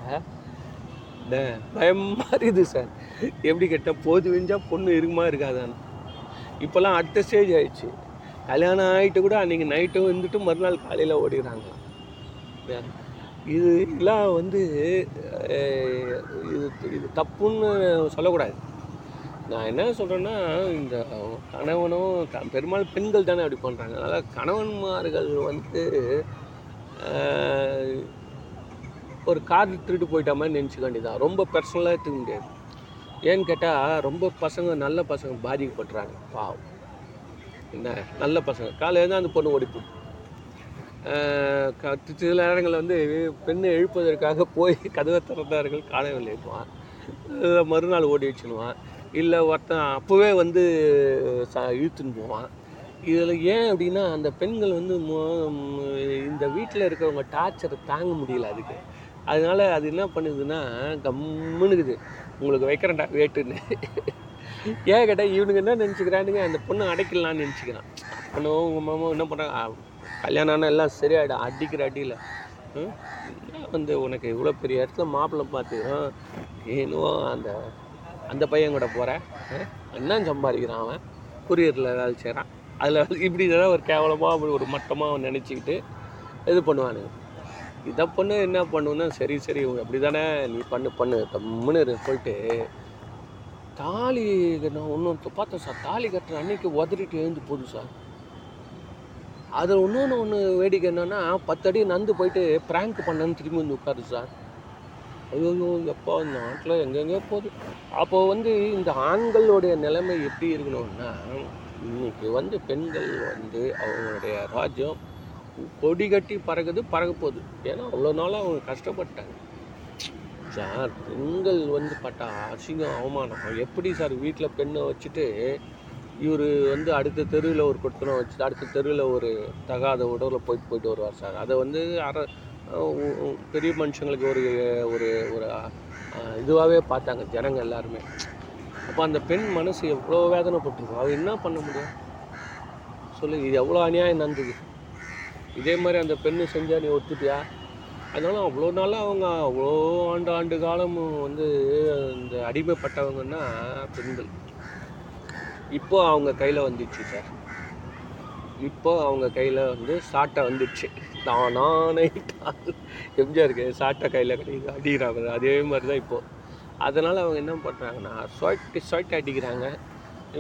இந்த பயமாக இருக்குது சார். எப்படி கேட்டால் போது விஞ்சால் பொண்ணு இருக்குமா இருக்காதான்னு. இப்போல்லாம் அடுத்த ஸ்டேஜ் ஆயிடுச்சு. கல்யாணம் ஆகிட்டு கூட அன்றைக்கி நைட்டும் வந்துட்டு மறுநாள் காலையில் ஓடிடுறாங்க. இது இதெல்லாம் வந்து இது இது தப்புன்னு சொல்லக்கூடாது. நான் என்ன சொல்கிறேன்னா இந்த கணவனும் பெரும்பாலும் பெண்கள் தானே அப்படி பண்ணுறாங்க அதனால் கணவன்மார்கள் வந்து ஒரு கார் திருட்டு போயிட்ட மாதிரி நினச்சிக்க வேண்டியதான் ரொம்ப பர்சனலாக எடுத்துக்க முடியாது. ஏன்னு கேட்டால் ரொம்ப பசங்க நல்ல பசங்க பாதிக்கப்படுறாங்க. பாவம். என்ன? நல்ல பசங்க. காலையில் தான் அந்த பொண்ணு ஓடிப்போம் சில நேரங்களில் வந்து பெண்ணை எழுப்பதற்காக போய் கதவை திறந்தார்கள். காணவில்லை இருப்பான் மறுநாள் ஓடி வச்சுடுவான் இல்லை ஒருத்தன் அப்போவே வந்து ச இழுத்துன்னு போவான். இதில் ஏன் அப்படின்னா அந்த பெண்கள் வந்து இந்த வீட்டில் இருக்கிறவங்க டார்ச்சரை தாங்க முடியல அதுக்கு. அதனால அது என்ன பண்ணுதுன்னா கம்முனுக்குது. உங்களுக்கு வைக்கிறேன்டா வேட்டுன்னு. ஏன் கேட்டால் இவனுங்க என்ன நினச்சிக்கிறானுங்க அந்த பொண்ணை அடைக்கலான்னு நினச்சிக்கிறான். அப்பனும் உங்கள் மாமா என்ன பண்ணுறாங்க கல்யாணம் ஆனால் எல்லாம் சரியாயிடும் அடிக்கிற அடியில். வந்து உனக்கு இவ்வளோ பெரிய இடத்துல மாப்பிள்ளை பார்த்து ஏனோ அந்த அந்த பையன் கூட போகிற என்ன சம்பாதிக்கிறான் அவன்? குரியரில் வேலை செய்கிறான் அதில் இப்படி ஏதாவது ஒரு கேவலமாக அப்படி ஒரு மட்டமாக நினச்சிக்கிட்டு இது பண்ணுவானுங்க. இதை பொண்ணு என்ன பண்ணுன்னா சரி சரி அப்படி தானே நீ பண்ணு பண்ணு கம்முன்னு சொல்லிட்டு தாலி நான் ஒன்றும் பார்த்தேன் சார் தாலி கட்டுற அன்னைக்கு உதறிட்டு எழுந்து போகுது சார் அதில் இன்னொன்று ஒன்று வேடிக்கை என்னென்னா பத்து அடி நந்து போயிட்டு ப்ராங்க் பண்ணன்னு திரும்பி வந்து உட்காரு சார் ஐயோயோ எப்போ நாட்டில் எங்கெங்கே போகுது. அப்போ வந்து இந்த ஆண்களுடைய நிலைமை எப்படி இருக்கணும்னா இன்னைக்கு வந்து பெண்கள் வந்து அவங்களுடைய ராஜ்யம் கொடி கட்டி பறகுது பறக போகுது. ஏன்னா அவ்வளோ நாளாக அவங்க கஷ்டப்பட்டாங்க. சார் பெண்கள் வந்து பட்ட அசிங்கம் அவமானம். எப்படி சார் வீட்டில் பெண்ணை வச்சுட்டு இவர் வந்து அடுத்த தெருவில் ஒரு குடுத்தனம் வச்சுட்டு அடுத்த தெருவில் ஒரு தகாத உடவில் போயிட்டு போயிட்டு வருவார் சார்? அதை வந்து அற பெரிய மனுஷங்களுக்கு ஒரு ஒரு ஒரு இதுவாகவே பார்த்தாங்க ஜனங்க எல்லாருமே. அப்போ அந்த பெண் மனசு எவ்வளோ வேதனைப்பட்டிருக்கும். அவள் என்ன பண்ண முடியும்? சொல்லு இது எவ்வளோ அநியாயம் நடந்தது. இதே மாதிரி அந்த பெண்ணு செஞ்சா நீ ஒத்துப்பியா? அதனால அவ்வளோ நாளாக அவங்க அவ்வளோ ஆண்டு ஆண்டு காலமும் வந்து இந்த அடிமைப்பட்டவங்கன்னா பெண்கள். இப்போ அவங்க கையில் வந்துச்சு சார். இப்போ அவங்க கையில் வந்து சாட்டை வந்துடுச்சு தானானே எம்ஜிஆருக்கு சாட்டை கையில் கிடையாது அடிக்கிறாங்க. அதே மாதிரி தான் இப்போது அதனால் அவங்க என்ன பண்ணுறாங்கன்னா சொட்டு சொட்டு அடிக்கிறாங்க.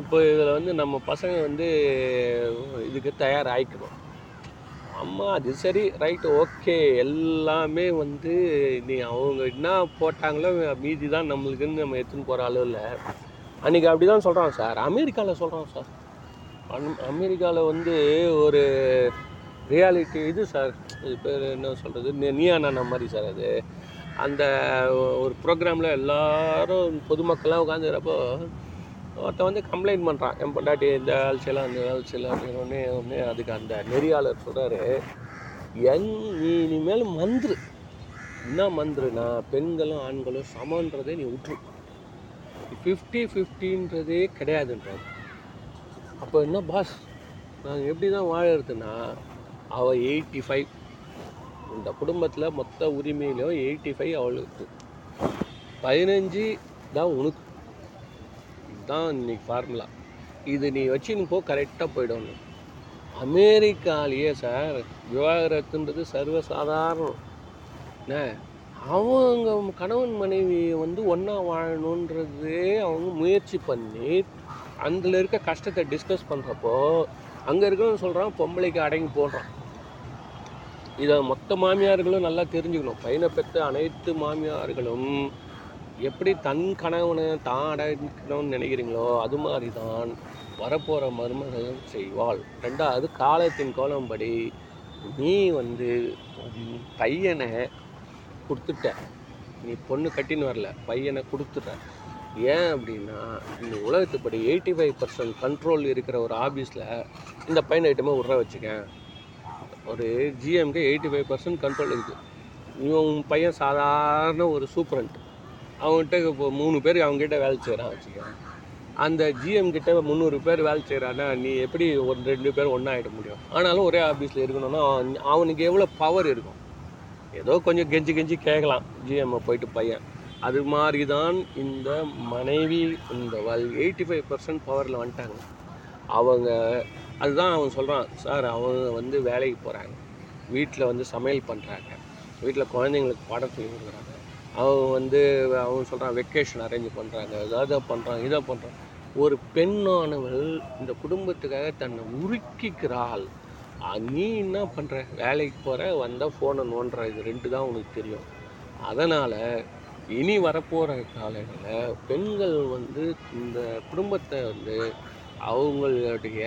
இப்போ இதில் வந்து நம்ம பசங்க வந்து இதுக்கு தயாராகிக்கணும் அம்மா அது சரி. Right okay. எல்லாமே வந்து நீ அவங்க என்ன போட்டாங்களோ மீதி தான் நம்மளுக்குன்னு நம்ம எடுத்துன்னு போகிற அளவு இல்லை அன்றைக்கி அப்படி தான் சொல்கிறான் சார். அமெரிக்காவில் சொல்கிறான் சார். அம் அமெரிக்காவில் வந்து ஒரு ரியாலிட்டி இது சார் இது பேர் என்ன சொல்கிறது நீயா நானா மாதிரி சார் அது. அந்த ஒரு ப்ரோக்ராமில் எல்லாரும் பொதுமக்கள்லாம் உட்காந்துக்கிறப்போ ஒருத்தன் வந்து கம்ப்ளைண்ட் பண்ணுறான் என் பொண்டாட்டி இந்த ஆழ்ச்சியெல்லாம் அந்த ஆழ்ச்சியெல்லாம் செய்யலாம் அப்படின்னு ஒன்று அதுக்கு அந்த நெறியாளர் சொல்கிறாரு என் நீ இனிமேல் மந்திரு. என்ன மந்திருனா பெண்களும் ஆண்களும் சமன்றதே நீ விட்டுரு ஃபிஃப்டி ஃபிஃப்டின்றதே கிடையாதுன்றாரு. அப்போ என்ன பாஸ் நாங்கள் எப்படி தான் வாழறதுன்னா அவள் எயிட்டி ஃபைவ் இந்த குடும்பத்தில் மொத்த உரிமையிலும் எயிட்டி ஃபைவ் அவளுக்கு. பதினஞ்சு தான் உனக்கு. இதுதான் இன்னைக்கு ஃபார்முலா இது நீ வச்சுன்னு போ கரெக்டாக போயிடணும் அமெரிக்காலேயே சார் விவாகரத்துன்றது சர்வசாதாரணம். என்ன? அவங்க கணவன் மனைவி வந்து ஒன்றா வாழணுன்றதே அவங்க முயற்சி பண்ணி அதில் இருக்க கஷ்டத்தை டிஸ்கஸ் பண்ணுறப்போ அங்கே இருக்கிறவன் சொல்கிறான் பொம்பளைக்கு அடங்கி போடுறான். இதை மொத்த மாமியார்களும் நல்லா தெரிஞ்சுக்கணும். பையனை பெற்ற அனைத்து மாமியார்களும் எப்படி தன் கணவனை தான் அடைக்கணும்னு நினைக்கிறீங்களோ அது மாதிரி தான் வரப்போகிற மருமகளும் செய்வாள் ரெண்டாவது காலத்தின் கோலம்படி நீ வந்து பையனை கொடுத்துட்ட. நீ பொண்ணு கட்டின்னு வரல பையனை கொடுத்துட்ட. ஏன் அப்படின்னா இந்த உலகத்துப்படி எயிட்டி ஃபைவ் பர்சன்ட் கண்ட்ரோல் இருக்கிற ஒரு ஆஃபீஸில் இந்த பையன் ஐட்டமாக விட்ற வச்சுக்கேன். ஒரு ஜிஎம்க்கு எயிட்டி ஃபைவ் பர்சன்ட் கண்ட்ரோல் இருக்குது. இவன் உன் பையன் சாதாரண ஒரு சூப்பரண்ட் அவன்கிட்ட இப்போ மூணு பேர் அவங்ககிட்ட வேலை செய்கிறான் வச்சுக்கேன். அந்த ஜிஎம் கிட்ட முந்நூறு பேர் வேலை செய்கிறான்னா நீ எப்படி ஒரு ரெண்டு பேர் ஒன்றா ஆகிட முடியும்? ஆனாலும் ஒரே ஆஃபீஸில் இருக்கணும்னா அவன்- அவனுக்கு எவ்வளோ பவர் இருக்கும்? ஏதோ கொஞ்சம் கெஞ்சி கெஞ்சி கேட்கலாம் ஜிஎம்மை போயிட்டு பையன். அது மாதிரி தான் இந்த மனைவி இந்த எயிட்டி ஃபைவ் பர்சன்ட் பவரில் வந்துட்டாங்க. அவங்க அதுதான் அவன் சொல்கிறான் சார் அவங்க வந்து வேலைக்கு போகிறாங்க வீட்டில் வந்து சமையல் பண்ணுறாங்க வீட்டில் குழந்தைங்களுக்கு பாடம் சொல்லி கொடுக்குறாங்க. அவங்க வந்து அவன் சொல்கிறான் வெக்கேஷன் அரேஞ்ச் பண்ணுறாங்க அதை பண்ணுறாங்க இதை பண்ணுறாங்க ஒரு பெண்ணானவள் இந்த குடும்பத்துக்காக தன்னை உருக்கிக்கிறாள் நீ என்ன பண்ணுற வேலைக்கு போகிற வந்தால் ஃபோனை நோண்டுற. இது ரெண்டு தான் உனக்கு தெரியும். அதனால் இனி வரப்போகிற காலங்களில் பெண்கள் வந்து இந்த குடும்பத்தை வந்து அவங்களுடைய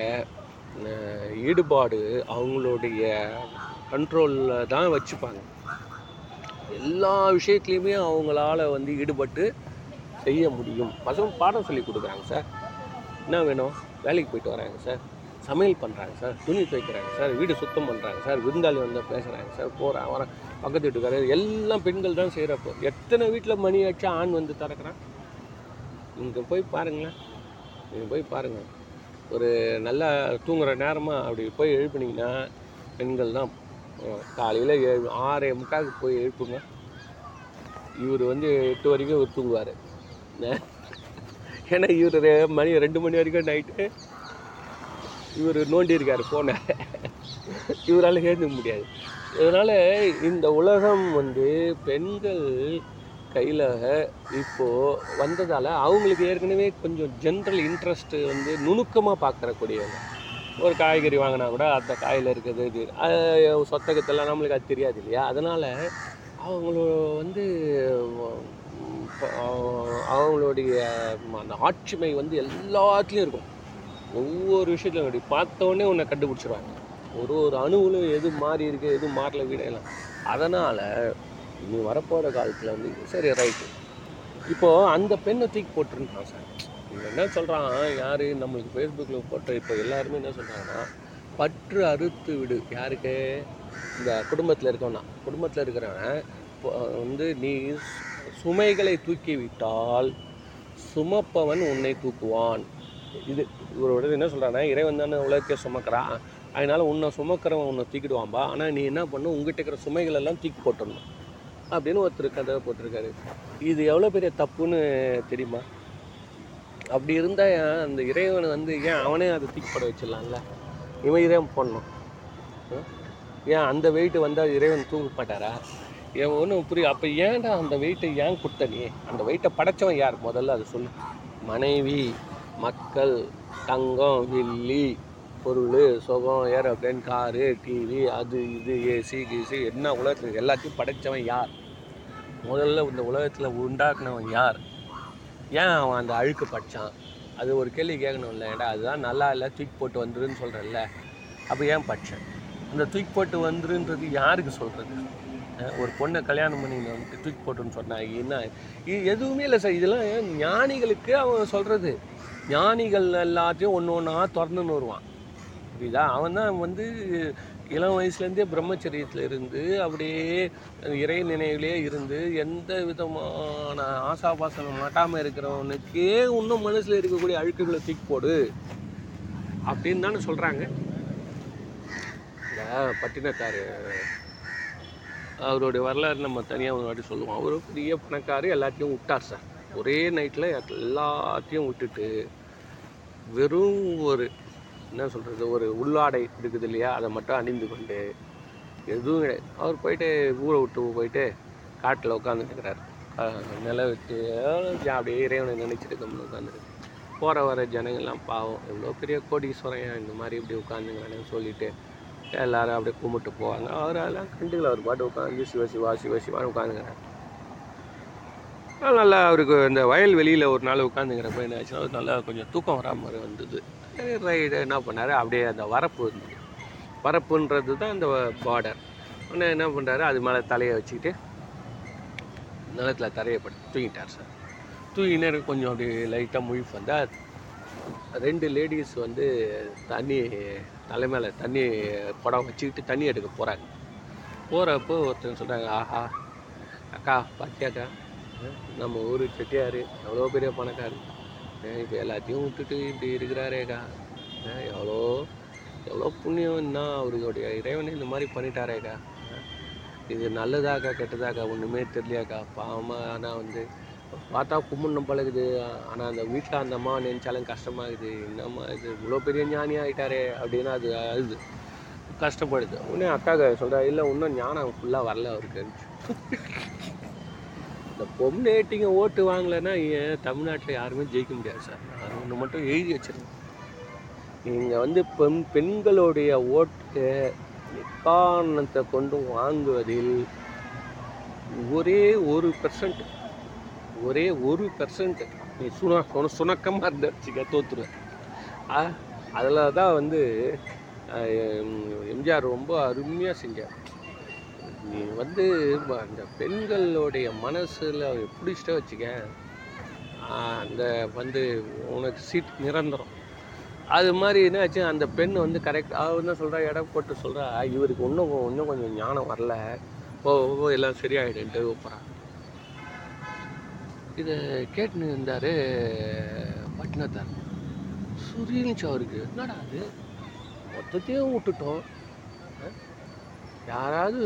ஈடுபாடு அவங்களுடைய கண்ட்ரோலில் தான் வச்சுப்பாங்க. எல்லா விஷயத்துலையுமே அவங்களால வந்து ஈடுபட்டு செய்ய முடியும். பசங்க பாடம் சொல்லி கொடுக்குறாங்க சார். என்ன வேணும்? வேலைக்கு போயிட்டு வராங்க சார். சமையல் பண்ணுறாங்க சார் துணி துவைக்கிறாங்க சார் வீடு சுத்தம் பண்ணுறாங்க சார் விருந்தாளி வந்து பேசுகிறாங்க சார் போகிறான் வரேன் பக்கத்து வீட்டுக்காரர் எல்லாம் பெண்கள் தான் செய்கிறப்போ எத்தனை வீட்டில் மணி ஆச்சு ஆண் வந்து திறக்கிறான்? நீங்கள் போய் பாருங்களேன் நீங்கள் போய் பாருங்கள் ஒரு நல்லா தூங்குகிற நேரமாக அப்படி போய் எழுப்பினீங்கன்னா பெண்கள் தான் காலையில் ஏழு ஆறே முட்டாக்கு போய் எழுப்புங்க. இவர் வந்து எட்டு வரைக்கும் இவர் தூங்குவார். ஏன்னா இவர் மணி ரெண்டு மணி வரைக்கும் நைட்டு இவர் நோண்டி இருக்கார் ஃபோனை இவரால் எழுந்துக்க முடியாது. இதனால் இந்த உலகம் வந்து பெண்கள் கையில் இப்போது வந்ததால் அவங்களுக்கு ஏற்கனவே கொஞ்சம் ஜென்ரல் இன்ட்ரெஸ்ட்டு வந்து நுணுக்கமாக பார்க்கறக்கூடியவங்க ஒரு காய்கறி வாங்கினா கூட அந்த காயில் இருக்குது இது அது சொத்தகத்தெல்லாம் நம்மளுக்கு அது தெரியாது இல்லையா? அதனால் அவங்கள வந்து அவங்களுடைய அந்த ஆட்சிமை வந்து எல்லாத்துலேயும் இருக்கும். ஒவ்வொரு விஷயத்துலையும் அப்படி பார்த்தோன்னே உன்னை கண்டுபிடிச்சிருவாங்க. ஒரு ஒரு அணுவிலும் எது மாறி இருக்கு எது மாறல வீடையெல்லாம் அதனால் நீ வரப்போகிற காலத்தில் வந்து சரி ரைட்டு இப்போது அந்த பெண்ணை தூக்கி போட்டிருந்தான் சார். இவன் என்ன சொல்கிறான் யார்? நம்மளுக்கு ஃபேஸ்புக்கில் போட்ட இப்போ எல்லாருமே என்ன சொல்கிறாங்கன்னா பற்று அறுத்து விடு. யாருக்கு? இந்த குடும்பத்தில் இருக்கவனா. குடும்பத்தில் இருக்கிறவன் இப்போ வந்து நீ சுமைகளை தூக்கி விட்டால் சுமப்பவன் உன்னை தூக்குவான். இது இவரோட என்ன சொல்கிறான்னா இறைவன் தானே உலகத்தையே சுமக்கிறான். அதனால் உன்னை சுமக்கிறவன் உன்னை தூக்கிடுவான்பா. ஆனால் நீ என்ன பண்ணு உங்ககிட்ட இருக்கிற சுமைகள் எல்லாம் தூக்கி போட்டணும் அப்படின்னு ஒருத்தர் கதை போட்டிருக்காரு. இது எவ்வளோ பெரிய தப்புன்னு தெரியுமா? அப்படி இருந்தால் அந்த இறைவனை வந்து ஏன் அவனே அதை தூக்கி போட வச்சிடலாம்ல? இவன் இறைவன் போடணும். ஏன் அந்த வெயிட்டு வந்தால் இறைவன் தூங்க மாட்டாரா? என் ஒன்றும் புரியும். அப்போ ஏன்டா அந்த வெயிட்டை ஏன் கொடுத்த நீ? அந்த வெயிட்டை படைச்சவன் யார்? முதல்ல அதை சொல்லு. மனைவி. மக்கள் தங்கம் வெள்ளி பொருள் சுகம் ஏரோப்ளேன் காரு டிவி அது இது ஏசி கீசி என்ன உலகத்தில் எல்லாத்தையும் படைச்சவன் யார்? முதல்ல இந்த உலகத்தில் உண்டாக்குனவன் யார்? ஏன் அவன் அந்த அழுக்கு படித்தான் அது ஒரு கேள்வி கேட்கணும்ல ஏடா அதுதான் நல்லா இல்லை தூக்கி போட்டு வந்துருன்னு சொல்கிறேன்ல அப்போ ஏன் படித்தேன் அந்த தூக்கி போட்டு வந்துருன்றது யாருக்கு சொல்கிறது ஒரு பொண்ணை கல்யாணம் பண்ணி வந்துட்டு தூக்கி போட்டுன்னு சொன்னாங்க என்ன? இது எதுவுமே இல்லை சார். இதெல்லாம் ஞானிகளுக்கு அவன் சொல்கிறது ஞானிகள் எல்லாத்தையும் ஒன்று ஒன்றா திறந்துன்னு வருவான். புரியுதா? அவன் தான் வந்து இளம் வயசுலேருந்தே பிரம்மச்சரியத்தில் இருந்து அப்படியே இறை நினைவிலே இருந்து எந்த விதமான ஆசாபாசனம் மாட்டாமல் இருக்கிறவனுக்கே இன்னும் மனசில் இருக்கக்கூடிய அழுக்குகளை தூக்கி போடு அப்படின்னு தானே சொல்கிறாங்க இந்த பட்டினத்தார் அவருடைய வரலாறு நம்ம தனியாக ஒரு வாட்டி சொல்லுவோம். அவர் பெரிய பணக்காரு எல்லாத்தையும் விட்டார் சார். ஒரே நைட்டில் எல்லாத்தையும் விட்டுட்டு வெறும் ஒரு என்ன சொல்கிறது ஒரு உள்ளாடை இருக்குது இல்லையா? அதை மட்டும் அணிந்து கொண்டு எதுவும் கிடையாது. அவர் போயிட்டு ஊரை விட்டு போயிட்டு காட்டில் உட்காந்துட்டுருக்கிறார் நில வச்சு அப்படியே இறைவனை நினச்சிட்டு உட்காந்துருக்கு போகிற வர ஜனங்கள்லாம் பாவம். எவ்வளோ பெரிய கோடீஸ்வரன் இந்த மாதிரி இப்படி உட்காந்துங்கிறானு சொல்லிட்டு எல்லோரும் அப்படியே கும்பிட்டு போவாங்க. அவர் அதெல்லாம் கண்டுக்கல. அவர் பாட்டு உட்காந்து சிவ சிவா சிவ சிவான்னு உட்காந்துக்கிறார் நல்லா அவருக்கு இந்த வயல் வெளியில் ஒரு நாள் உட்காந்துங்கிறப்ப என்ன ஆச்சுன்னா நல்லா கொஞ்சம் தூக்கம் வரா மாதிரி வந்தது. ரைடு என்ன பண்ணார்? அப்படியே அந்த வரப்பு இருந்தது வரப்புன்றது தான் இந்த பார்டர் உடனே என்ன பண்ணுறாரு அது மேலே தலையை வச்சுக்கிட்டு நிலத்தில் தரையை பட்டு தூங்கிட்டார் சார். தூங்கினே கொஞ்சம் அப்படி லைட்டாக முழிப்பு வந்தால் ரெண்டு லேடிஸ் வந்து தண்ணி தலை மேலே தண்ணி படம் வச்சுக்கிட்டு தண்ணி எடுக்க போகிறாங்க போகிறப்போ ஒருத்தர் சொல்கிறாங்க ஆஹா அக்கா பாத்தியாக்கா? நம்ம ஊர் செட்டியார் எவ்வளோ பெரிய பணக்கார் இப்போ எல்லாத்தையும் விட்டுட்டு இப்படி இருக்கிறாரேக்கா. எவ்வளோ எவ்வளோ புண்ணியம் அவருடைய இறைவனை இந்த மாதிரி பண்ணிட்டாரேக்கா. இது நல்லதாக்கா கெட்டதாக்கா ஒன்றுமே தெரியலையாக்கா. பாவமாக ஆனால் வந்து பார்த்தா கும்பிடணும் பழகுது. ஆனால் அந்த வீட்டில் அந்த அம்மா நினச்சாலும் கஷ்டமாகுது. என்னம்மா இது இவ்வளோ பெரிய ஞானி ஆகிட்டாரே அப்படின்னு அது அழுது. கஷ்டப்படுது. உடனே அக்காக்க சொல்கிறா இல்லை இன்னும் ஞானம் ஃபுல்லாக வரல அவருக்கு. இப்போ பொம்னேட்டிங்க ஓட்டு வாங்கலைன்னா ஏன் தமிழ்நாட்டில் யாருமே ஜெயிக்க முடியாது சார்? அது ஒன்று மட்டும் எழுதி வச்சிருங்க நீங்கள் வந்து பெண் பெண்களுடைய ஓட்டு எக்காரணத்தை கொண்டு வாங்குவதில் ஒரே ஒரு பெர்சன்ட் ஒரே ஒரு பெர்சன்ட் நீ சுன சுன சுணக்கமாக இருந்த வச்சுக்க அதில் தான் வந்து எம்ஜிஆர் ரொம்ப அருமையாக செஞ்சார். நீ வந்து அந்த பெண்களுடைய மனசில் பிடிச்சிட்ட வச்சுக்க? அந்த வந்து உனக்கு சீட் நிரந்தரம். அது மாதிரி என்னாச்சு அந்த பெண் வந்து கரெக்ட் அவ என்ன சொல்கிறா இடம் போட்டு சொல்கிறா இவருக்கு இன்னும் இன்னும் கொஞ்சம் ஞானம் வரல. ஓ ஓ எல்லாம் சரியாயிடுன்ட்டு போகிறான் இதை கேட்டுன்னு இருந்தார் பட்னத்தார் சுரிஞ்சிச்சு அவருக்கு. என்னடா அது மொத்தத்தையும் விட்டுட்டோம். யாராவது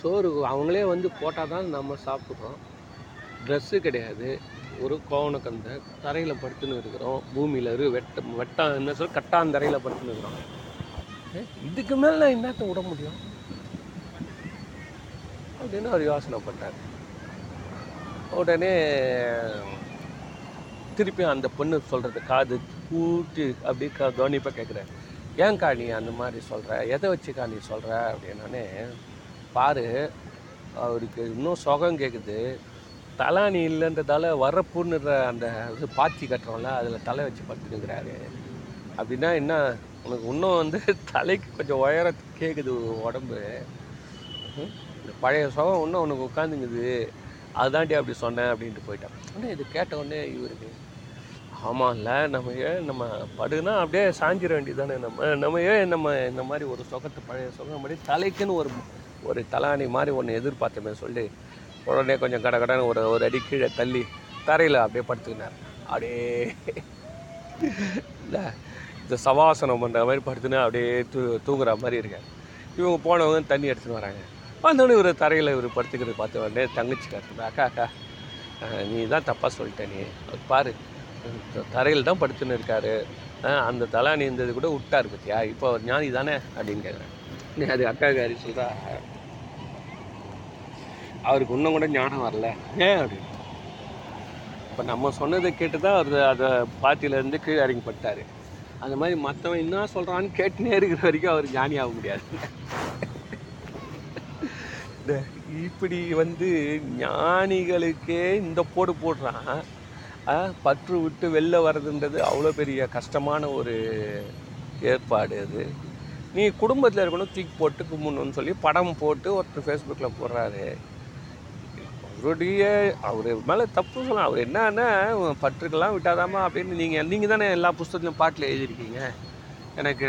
சோறு அவங்களே வந்து போட்டால் தான் நம்ம சாப்பிட்றோம். ட்ரெஸ்ஸு கிடையாது. ஒரு கோவணக்கந்த தரையில் படுத்துன்னு இருக்கிறோம். பூமியில் இரு வெட்ட வெட்டா என்ன சொல் கட்டாந்தரையில் படுத்துன்னு இருக்கிறோம். இதுக்கு மேலே நான் என்னத்தை விட முடியும்? அப்படின்னு அவர் யோசனை பண்ணார் உடனே திருப்பி அந்த பொண்ணு சொல்கிறது காது கூட்டி அப்படி க கவனிப்பாக கேட்குறாரு ஏன்க்கா நீ அந்த மாதிரி சொல்கிற எதை வச்சுக்கா நீ சொல்கிற அப்படின்னோடனே பாரு அவருக்கு இன்னும் சுகம் கேட்குது தலானி இல்லைன்றதால வரப்புன்னுற அந்த இது பாத்தி கட்டுறோம்ல அதில் தலை வச்சு படுத்துக்கிறாரு அப்படின்னா என்ன? உனக்கு இன்னும் வந்து தலைக்கு கொஞ்சம் உயர கேட்குது உடம்பு. இந்த பழைய சுகம் இன்னும் உனக்கு உட்காந்துங்குது. அதுதாண்டி அப்படி சொன்னேன் அப்படின்ட்டு போயிட்டான். ஆனால் இது கேட்ட உடனே இவருக்கு ஆமாம்ல நம்ம ஏன் நம்ம படுனா அப்படியே சாஞ்சிட வேண்டியதானே நம்ம நம்ம ஏன் நம்ம இந்த மாதிரி ஒரு சுகத்தை பழைய சுகம் மாதிரி தலைக்குன்னு ஒரு ஒரு தலாணி மாதிரி ஒன்று எதிர்பார்த்தமே சொல்லி உடனே கொஞ்சம் கட கடன்னு ஒரு ஒரு அடி கீழே தள்ளி தரையில் அப்படியே படுத்துக்கினார். அப்படியே இல்லை இந்த சவாசனம் பண்ணுற மாதிரி படுத்துன்னு அப்படியே தூ தூங்குற மாதிரி இருக்கேன். இவங்க போனவங்க தண்ணி எடுத்துன்னு வராங்க. வந்தோடனே இவர் தரையில் இவர் படுத்துக்கிறது பார்த்த உடனே தங்கச்சி காட்டு அக்கா அக்கா நீ தான் தப்பாக சொல்லிட்ட நீ. பாரு தரையில் தான் படுத்துன்னு இருக்காரு. அந்த தலானி இருந்தது கூட விட்டாரு பத்தியா? இப்போ அவர் ஞானி தானே அப்படின்னு கேட்குறேன் நீ அது அக்கா காரி சொல்கிறா அவருக்கு இன்னும் கூட ஞானம் வரல. ஏன் அப்படின்னு இப்போ நம்ம சொன்னதை கேட்டு தான் அவர் அதை பாட்டியிலேருந்து கீழே இறங்கிப்பட்டார். அந்த மாதிரி மற்றவன் என்ன சொல்கிறான்னு கேட்டுனே இருக்கிற வரைக்கும் அவர் ஞானி ஆக முடியாது. இப்படி வந்து ஞானிகளுக்கே இந்த போடு போடுறான். பற்று விட்டு வெளில வர்றதுன்றது அவ்வளோ பெரிய கஷ்டமான ஒரு ஏற்பாடு அது. நீ குடும்பத்தில் இருக்கணும் தூக்கி போட்டு கும்பிடணும்னு சொல்லி படம் போட்டு ஒருத்தர் ஃபேஸ்புக்கில் போடுறாரு. அவருடைய அவர் மேலே தப்பு சொல்லலாம். அவர் என்னன்னா பற்றுக்கெல்லாம் விட்டாதாமா அப்படின்னு நீங்கள் நீங்கள் தானே எல்லா புஸ்தகத்திலும் பாட்டில் எழுதியிருக்கீங்க. எனக்கு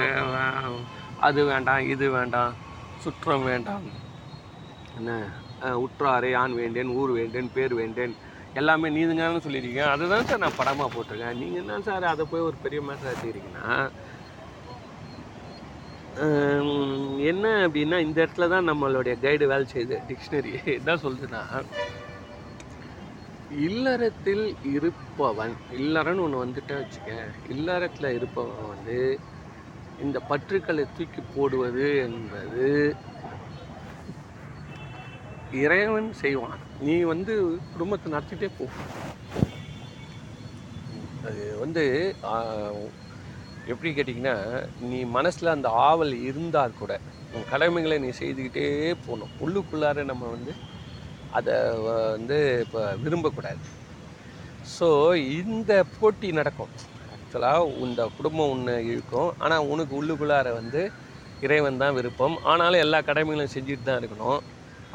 அது வேண்டாம் இது வேண்டாம் சுற்றம் வேண்டாம். என்ன? அஹ், உற்றாரை ஆண் வேண்டேன் ஊர் வேண்டேன் பேர் வேண்டேன் எல்லாமே நீதுங்கன்னு சொல்லியிருக்கீங்க. அதுதான் சார் நான் படமாக போட்டிருக்கேன். நீங்கள் என்ன சார் அதை போய் ஒரு பெரிய மேட்டர் ஆட்டிருக்கீங்கன்னா என்ன அப்படின்னா இந்த இடத்துல தான் நம்மளுடைய கைடு வேலை செய்யுது. டிக்ஷனரி என்ன சொல்லுதுன்னா இல்லறத்தில் இருப்பவன் இல்லறன்னு ஒன்று வந்துட்டே வச்சுக்க இல்லறத்தில் இருப்பவன் வந்து இந்த பற்றுக்களை தூக்கி போடுவது என்பது இறைவன் செய்வான். நீ வந்து குடும்பத்தை நடத்திட்டே போ. அது வந்து எப்படி கேட்டிங்கன்னா நீ மனசில் அந்த ஆவல் இருந்தால் கூட உன் கடமைகளை நீ செய்துக்கிட்டே போகணும். உள்ளுக்குள்ளார நம்ம வந்து அதை வந்து இப்போ விரும்பக்கூடாது. ஸோ இந்த போட்டி நடக்கும். ஆக்சுவலாக இந்த குடும்பம் ஒன்று இருக்கும். ஆனால் உனக்கு உள்ளுக்குள்ளார வந்து இறைவன் தான் விருப்பம். ஆனாலும் எல்லா கடமைகளும் செஞ்சுட்டு தான் இருக்கணும்.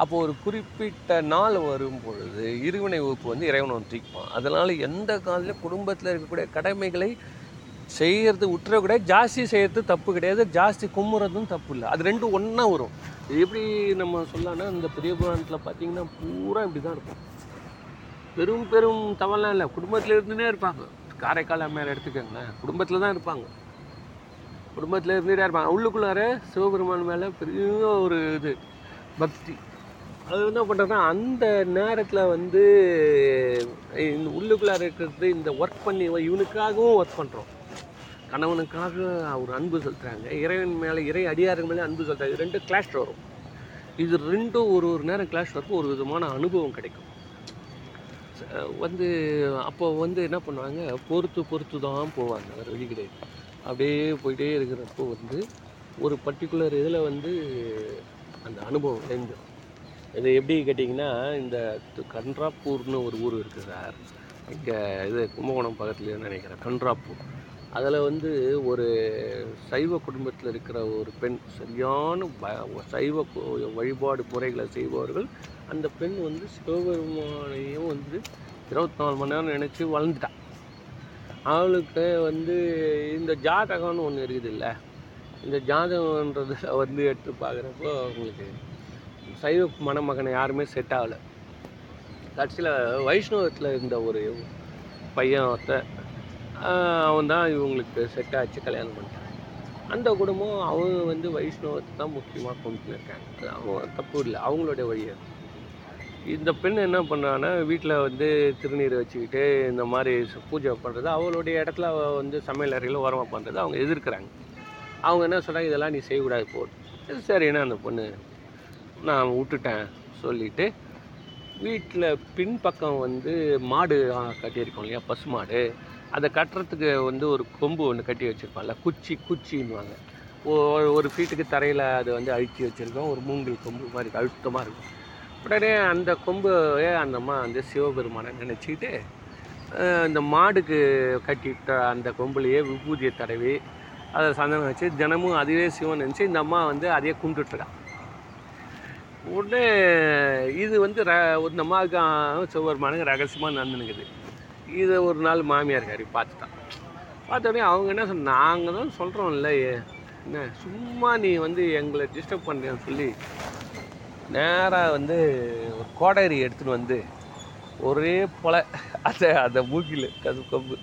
அப்போ ஒரு குறிப்பிட்ட நாள் வரும் பொழுது இருவினை வகுப்பு வந்து இறைவனை ஒன்று தூக்கிப்பான் அதனால் எந்த காலத்தில் குடும்பத்தில் இருக்கக்கூடிய கடமைகளை செய்கிறது விட்டுற கூட ஜாஸ்தி செய்கிறது தப்பு கிடையாது. ஜாஸ்தி கும்புறதும் தப்பு இல்லை. அது ரெண்டும் ஒன்றா வரும். இது எப்படி நம்ம சொல்லலாம்னா இந்த பெரிய புராணத்தில் பார்த்தீங்கன்னா பூரா இப்படி தான் இருக்கும். பெரும் பெரும் தவறெலாம் இல்லை. குடும்பத்தில் இருந்துனே இருப்பாங்க. காரைக்கால் அம்மையார் எடுத்துக்கோங்களேன். குடும்பத்தில் தான் இருப்பாங்க. குடும்பத்தில் இருந்துகிட்டே இருப்பாங்க. உள்ளுக்குள்ளார சிவபெருமான் மேலே பெரிய ஒரு இது பக்தி. அது என்ன பண்ணுறதுனா அந்த நேரத்தில் வந்து இந்த உள்ளுக்குள்ளார இருக்கிறது இந்த ஒர்க் பண்ணி இவனுக்காகவும் ஒர்க் பண்ணுறோம் கணவனுக்காக அவர் அன்பு செலுத்துகிறாங்க இறைவன் மேலே இறை அடியாருக்கு மேலே அன்பு செலுத்துறாங்க. இது கிளாஷ் வரும். இது ரெண்டும் ஒரு ஒரு நேரம் கிளாஷ் வரப்போ ஒரு விதமான அனுபவம் கிடைக்கும். வந்து அப்போ வந்து என்ன பண்ணுவாங்க பொறுத்து பொறுத்து தான் போவாங்க. வேறு வழி கிடையாது. அப்படியே போயிட்டே இருக்கிறப்போ வந்து ஒரு பர்டிகுலர் இதில் வந்து அந்த அனுபவம் தெரிஞ்சிடும் இது எப்படி கேட்டிங்கன்னா இந்த கன்றாப்பூர்னு ஒரு ஊர் இருக்குது சார். இங்கே இது கும்பகோணம் பக்கத்துலேயே நினைக்கிறேன் கன்றாப்பூர். அதில் வந்து ஒரு சைவ குடும்பத்தில் இருக்கிற ஒரு பெண் சரியான ப- சைவ வழிபாடு முறைகளை செய்பவர்கள் அந்த பெண் வந்து சிவபெருமானையும் வந்து இருபத்தி நாலு மணி நேரம் நினச்சி வளர்ந்துட்டான் அவளுக்கு வந்து இந்த ஜாதகம்னு ஒன்று இருக்குது இல்லை இந்த ஜாதகன்றதை வந்து எடுத்து பார்க்குறப்போ அவங்களுக்கு சைவ மணமகனை யாருமே செட் ஆகலை. கடைசியில் வைஷ்ணவத்தில் இருந்த ஒரு பையன் ஒருத்தன் அவன் தான் இவங்களுக்கு செட் ஆச்சு கல்யாணம் பண்ணிட்டான். அந்த குடும்பம் அவங்க வந்து வைஷ்ணவத்தை தான் முக்கியமாக கொண்டு இருக்காங்க அது அவங்க தப்பு இல்லை அவங்களுடைய வழி இந்த பெண் என்ன பண்ணுறான்னா வீட்டில் வந்து திருநீர் வச்சுக்கிட்டு இந்த மாதிரி பூஜை பண்ணுறது அவளுடைய இடத்துல வந்து சமையல் அறையில் உரமாக பண்ணுறது அவங்க எதிர்க்கிறாங்க. அவங்க என்ன சொல்கிறாங்க இதெல்லாம் நீ செய்யக்கூடாது போட்டு என்ன அந்த பொண்ணு? நான் விட்டுட்டேன் சொல்லிவிட்டு வீட்டில் பின்பக்கம் வந்து மாடு கட்டியிருக்கோம் இல்லையா பசு மாடு. அதை கட்டுறதுக்கு வந்து ஒரு கொம்பு ஒன்று கட்டி வச்சுருப்பாங்கல்ல குச்சி குச்சின்னுவாங்க. ஒ- ஒரு ஃபீட்டுக்கு தரையில் அது வந்து அழுத்தி வச்சுருக்கோம் ஒரு மூங்கில் கொம்பு மாதிரி அழுத்தமாக இருக்கும். உடனே அந்த கொம்பையே அந்த அம்மா வந்து சிவபெருமானை நினச்சிக்கிட்டு இந்த மாடுக்கு கட்டிட்ட அந்த கொம்புலையே விபூதியை தடவி அதை சந்தனம் வச்சு தினமும் அதுவே சிவன் நினச்சி இந்த அம்மா வந்து அதையே கும்பிட்டுட்ருக்கான் உடனே இது வந்து ர ஒரு அம்மாவுக்கு சிவபெருமானுக்கு ரகசியமாக நடந்துனுக்குது. இதை ஒரு நாள் மாமியார் காரி பார்த்துட்டான். பார்த்தோடனே அவங்க என்ன சொன்ன நாங்கள் தான் சொல்கிறோம்ல என்ன சும்மா நீ வந்து எங்களை டிஸ்டர்ப் பண்ணுறேன்னு சொல்லி நேராக வந்து ஒரு கோடரி எடுத்துன்னு வந்து ஒரே பொலை அதை அதை மூக்கில் அது கொம்பு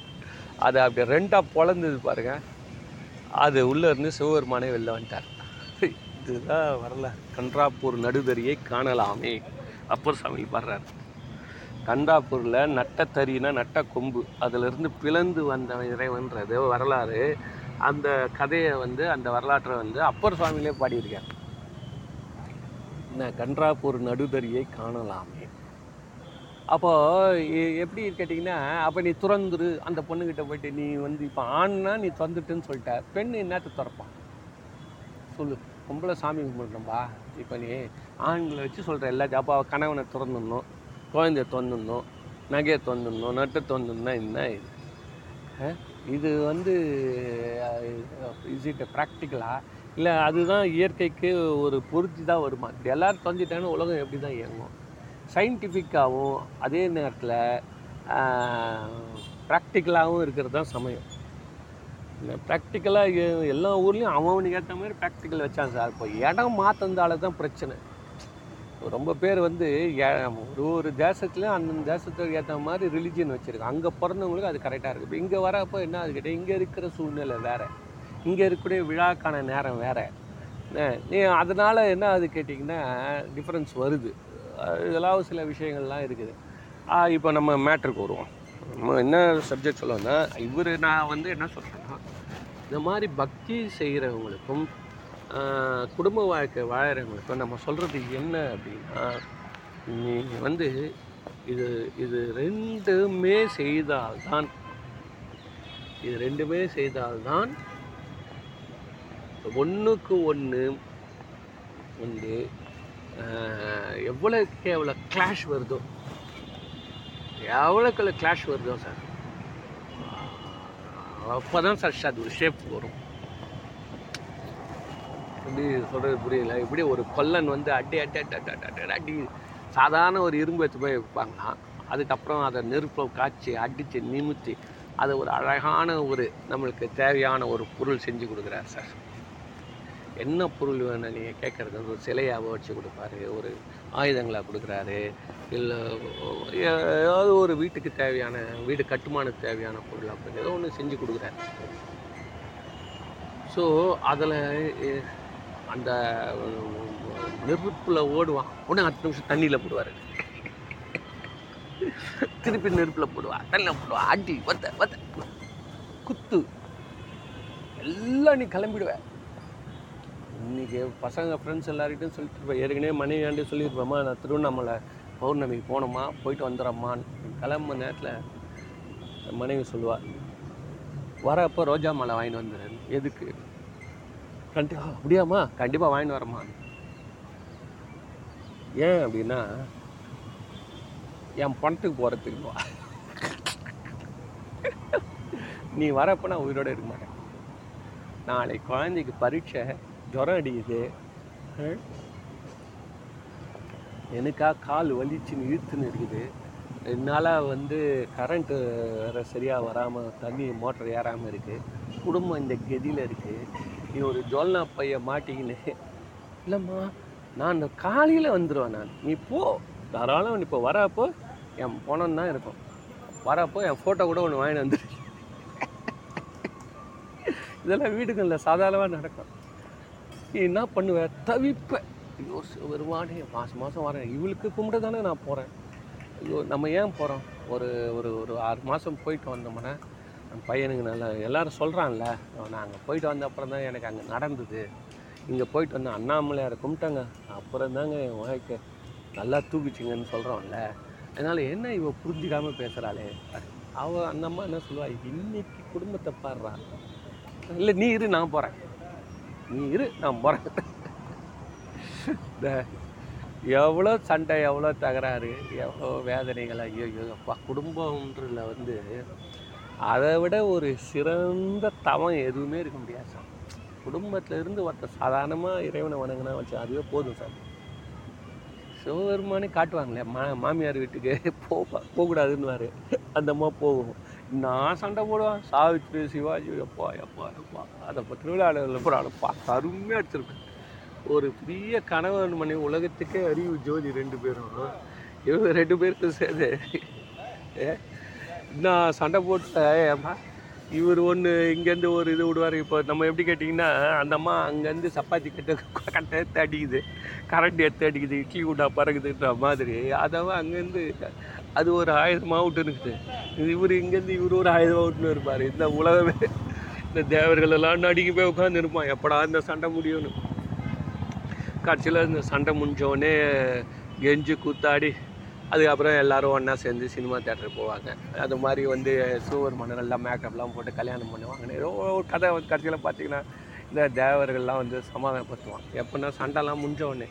அதை அப்படியே ரெண்டாக பொழந்தது பாருங்க. அது உள்ளே இருந்து சிவபெருமானே வெளில வந்துட்டார். இதுதான் வரல. கன்றாப்பூர் நடுதறியை காணலாமே. அப்பர் சாமி பாடுறாரு. கன்றாப்பூரில் நட்டத்தறினா நட்ட கொம்பு அதிலிருந்து பிளந்து வந்த இறைவன்றது வரலாறு அந்த கதையை வந்து அந்த வரலாற்றை வந்து அப்பர் சுவாமியிலே பாடியிருக்கார். என்ன கன்றாப்பூர் நடுதறியை காணலாமே. அப்போ எப்படி கேட்டிங்கன்னா அப்போ நீ துறந்துரு அந்த பொண்ணுக்கிட்ட போயிட்டு நீ வந்து இப்போ ஆண்னா நீ திறந்துட்டுன்னு சொல்லிட்ட பெண் என்னத்தை திறப்பான் சொல்லு. பொம்பளை சாமி கும்பிடணும்பா. இப்போ நீ ஆண்களை வச்சு சொல்கிற எல்லா ஜாப்பாவை கணவனை திறந்துடணும் குழந்தைய திறந்துடணும் நகையை திறந்துடணும் நட்டை திறந்துடணும்னா என்ன இது? இது வந்து இஸ் இட் ப்ராக்டிக்கலா இல்லை அதுதான் இயற்கைக்கு ஒரு பொருத்தி தான் வருமா? இது எல்லோரும் தொலைஞ்சிட்டான்னு உலகம் எப்படி தான் இயங்கும்? சயின்டிஃபிக்காகவும் அதே நேரத்தில் ப்ராக்டிக்கலாகவும் இருக்கிறது தான் சமயம். இல்லை ப்ராக்டிக்கலாக எல்லா ஊர்லேயும் அவனுக்கு ஏற்ற மாதிரி ப்ராக்டிக்கல் வச்சான் சார். இப்போ இடம் மாற்றினால தான் பிரச்சனை. ரொம்ப பேர் வந்து ஏ- ஒரு ஒரு தேசத்துலையும் அந்தந்த தேசத்துக்கு ஏற்ற மாதிரி ரிலிஜியன் வச்சுருக்காங்க அங்கே பிறந்தவங்களுக்கு அது கரெக்டாக இருக்குது இப்போ இங்கே வரப்போ என்ன அது இங்கே இருக்கிற சூழ்நிலை வேறு. இங்கே இருக்கக்கூடிய விழாக்கான நேரம் வேறு. நீ அதனால் என்ன அது கேட்டிங்கன்னா டிஃப்ரென்ஸ் வருது. இதெல்லாம் சில விஷயங்கள்லாம் இருக்குது. இப்போ நம்ம மேட்ருக்கு வருவோம். நம்ம என்ன சப்ஜெக்ட் சொல்லணும்னா இவர் நான் வந்து என்ன சொல்கிறேன் இந்த மாதிரி பக்தி செய்கிறவங்களுக்கும் குடும்ப வாழ்க்கை வாழறவங்களுக்கும் நம்ம சொல்கிறது என்ன அப்படின்னா நீங்கள் வந்து இது இது ரெண்டுமே செய்தால்தான் இது ரெண்டுமே செய்தால்தான் ஒன்றுக்கு ஒன்று வந்து எவ்வளோக்கு எவ்வளோ கிளாஷ் வருதோ எவ்வளோக்குள்ள கிளாஷ் வருதோ சார்? அப்போ தான் சார் அது ஒரு ஷேப் வரும். எப்படி சொல்கிறது புரியல. இப்படி ஒரு கொல்லன் வந்து அடி அடி அடி அடி அடி அடி அடி சாதாரண ஒரு இரும்பு எடுத்து போய் வைப்பாங்களாம் அதுக்கப்புறம் அதை நெருப்பில் காய்ச்சி அடித்து நிமித்தி அதை ஒரு அழகான ஒரு நம்மளுக்கு தேவையான ஒரு பொருள் செஞ்சு கொடுக்குறாரு சார். என்ன பொருள் வேணும் நீங்கள் கேட்குறது ஒரு சிலையாக வச்சு கொடுப்பாரு ஒரு ஆயுதங்களாக கொடுக்குறாரு இல்லை ஏதாவது ஒரு வீட்டுக்கு தேவையான வீடு கட்டுமானத்துக்கு தேவையான பொருள் அப்படின்னு ஏதோ ஒன்று செஞ்சு கொடுக்குறாரு ஸோ அதில் அந்த நெருப்பில் ஓடுவான். உடனே அடுத்த நிமிஷம் தண்ணியில் போடுவார். திருப்பி நெருப்பில் போடுவா தண்ணியில் போடுவா. அடி வத்த வத்த. குத்து. எல்லாம் நீ கிளம்பிடுவ. இன்னைக்கு பசங்க ஃப்ரெண்ட்ஸ் எல்லார்கிட்டையும் சொல்லிட்டு இருப்பேன் ஏற்கனவே மனைவியாண்டே சொல்லியிருப்பேம்மா நான் திருவண்ணாமலை பௌர்ணமிக்கு போனோமா போயிட்டு வந்துடுறம்மான்னு கிளம்ப நேரத்தில் மனைவி சொல்லுவார் வரப்போ ரோஜா மாலை வாங்கிட்டு வந்துடுறேன் எதுக்கு? கண்டிப்பாக அப்படியாம்மா கண்டிப்பாக வாங்கிட்டு வரேம்மா. ஏன் அப்படின்னா என் பணத்துக்கு போகிறதுக்கு வா நீ வரப்போ நான் உயிரோட இருக்க மாட்டேன். நாளைக்கு குழந்தைக்கு பரீட்சை ஜுரம் அடிக்குது. எனக்கா கால் வலிச்சுன்னு இழுத்துன்னு இருக்குது. என்னால் வந்து கரண்ட்டு வேறு சரியாக வராமல் தண்ணி மோட்டர் ஏறாமல் இருக்குது குடும்பம் இந்த கெதியில் இருக்குது நீ ஒரு ஜோல்னா பைய மாட்டிக்கின்னு. இல்லைம்மா நான் இந்த காலையில் வந்துடுவேன் நான். நீ போ. தாராளம் இப்போ வரப்போ என் பணம் தான் இருக்கும். வரப்போ என் ஃபோட்டோ கூட ஒன்று வாங்கிட்டு வந்துடு இதெல்லாம் வீடுகளில் சாதாரணமாக நடக்கும். நீ என்ன பண்ணுவ? தவிப்பேன் ஐயோ வருமானே மாதம் மாதம் வரேன். இவளுக்கு கும்பிட தானே நான் போகிறேன் ஐயோ நம்ம ஏன் போகிறோம் ஒரு ஒரு ஒரு ஆறு மாதம் போயிட்டு வந்தோம்னா நம்ம பையனுக்கு நல்லா எல்லோரும் சொல்கிறான்ல நாங்கள் போயிட்டு வந்த அப்புறம் தான் எனக்கு அங்கே நடந்தது. இங்கே போயிட்டு வந்தேன் அண்ணாமலையாரை கும்பிட்டாங்க. அப்புறம் தாங்க என் வாழ்க்கை நல்லா தூக்கிச்சிங்கன்னு சொல்கிறோம்ல அதனால் என்ன இவ புரிஞ்சிக்காமல் பேசுகிறாளே அவள் அந்த அம்மா என்ன சொல்லுவாள் இன்னைக்கு குடும்பத்தை பாடுறான் இல்லை நீ இரு நான் போகிறேன் நீ இரு நான் போகிறேன் இந்த எவ்வளோ சண்டை எவ்வளோ தகராறு எவ்வளோ வேதனைகள் ஐயோ ஐயோ அப்பா குடும்பம்ன்றதுல வந்து அதை விட ஒரு சிறந்த தவம் எதுவுமே இருக்க முடியாது சார். குடும்பத்தில் இருந்து ஒருத்தர் சாதாரணமாக இறைவனை வணங்கினா வச்சு அதுவே போதும் சார். சிவபெருமானே காட்டுவாங்களே மா மாமியார் வீட்டுக்கு போப்பா போகக்கூடாதுன்னுவார். அந்த அம்மா போகும். நான் சண்டை போடுவேன் சாவித்ரி சிவாஜி எப்பா எப்பா எப்பா. அதை இப்போ திருவிழாவில் போகிறாப்பா அருமையாக அடிச்சிருப்பேன் ஒரு பெரிய கணவன் மணி உலகத்துக்கே அறிவு ஜோதி ரெண்டு பேரும். இவங்க ரெண்டு பேருக்கும் சேர்ந்து. நான் சண்டை போட்டு ஏம்மா? இவர் ஒன்று இங்கேருந்து ஒரு இது விடுவார். இப்போ நம்ம எப்படி கேட்டிங்கன்னா அந்த அம்மா அங்கேருந்து சப்பாத்தி கட்ட கட்டை எடுத்து அடிக்குது. கரண்ட் எடுத்து அடிக்குது. இட்லி விட்டா பறகுதுன்ற மாதிரி. அதவன் அங்கேருந்து அது ஒரு ஆயுதமாக விட்டுருக்குது இது இவர் இங்கேருந்து இவர் ஒரு ஆயுதமாக விட்டுன்னு இருப்பார். இந்த உலகமே இந்த தேவர்கள் எல்லாம் நடிக்க போய் உட்காந்து இருப்பான். எப்படா இந்த சண்டை முடியும்னு. கடைசியில் இந்த சண்டை முடிஞ்சோடனே கெஞ்சு கூத்தாடி அதுக்கப்புறம் எல்லாரும் ஒன்றா சேர்ந்து சினிமா தேட்டருக்கு போவாங்க. அது மாதிரி வந்து சூவர் மன்னர்கள்லாம் மேக்கப்லாம் போட்டு கல்யாணம் பண்ணுவாங்க ஏதோ ஒரு கதை வந்து கடைசியில் பார்த்தீங்கன்னா இந்த தேவர்கள்லாம் வந்து சமாதானப்படுத்துவான் எப்போன்னா சண்டைலாம் முடிஞ்சோடனே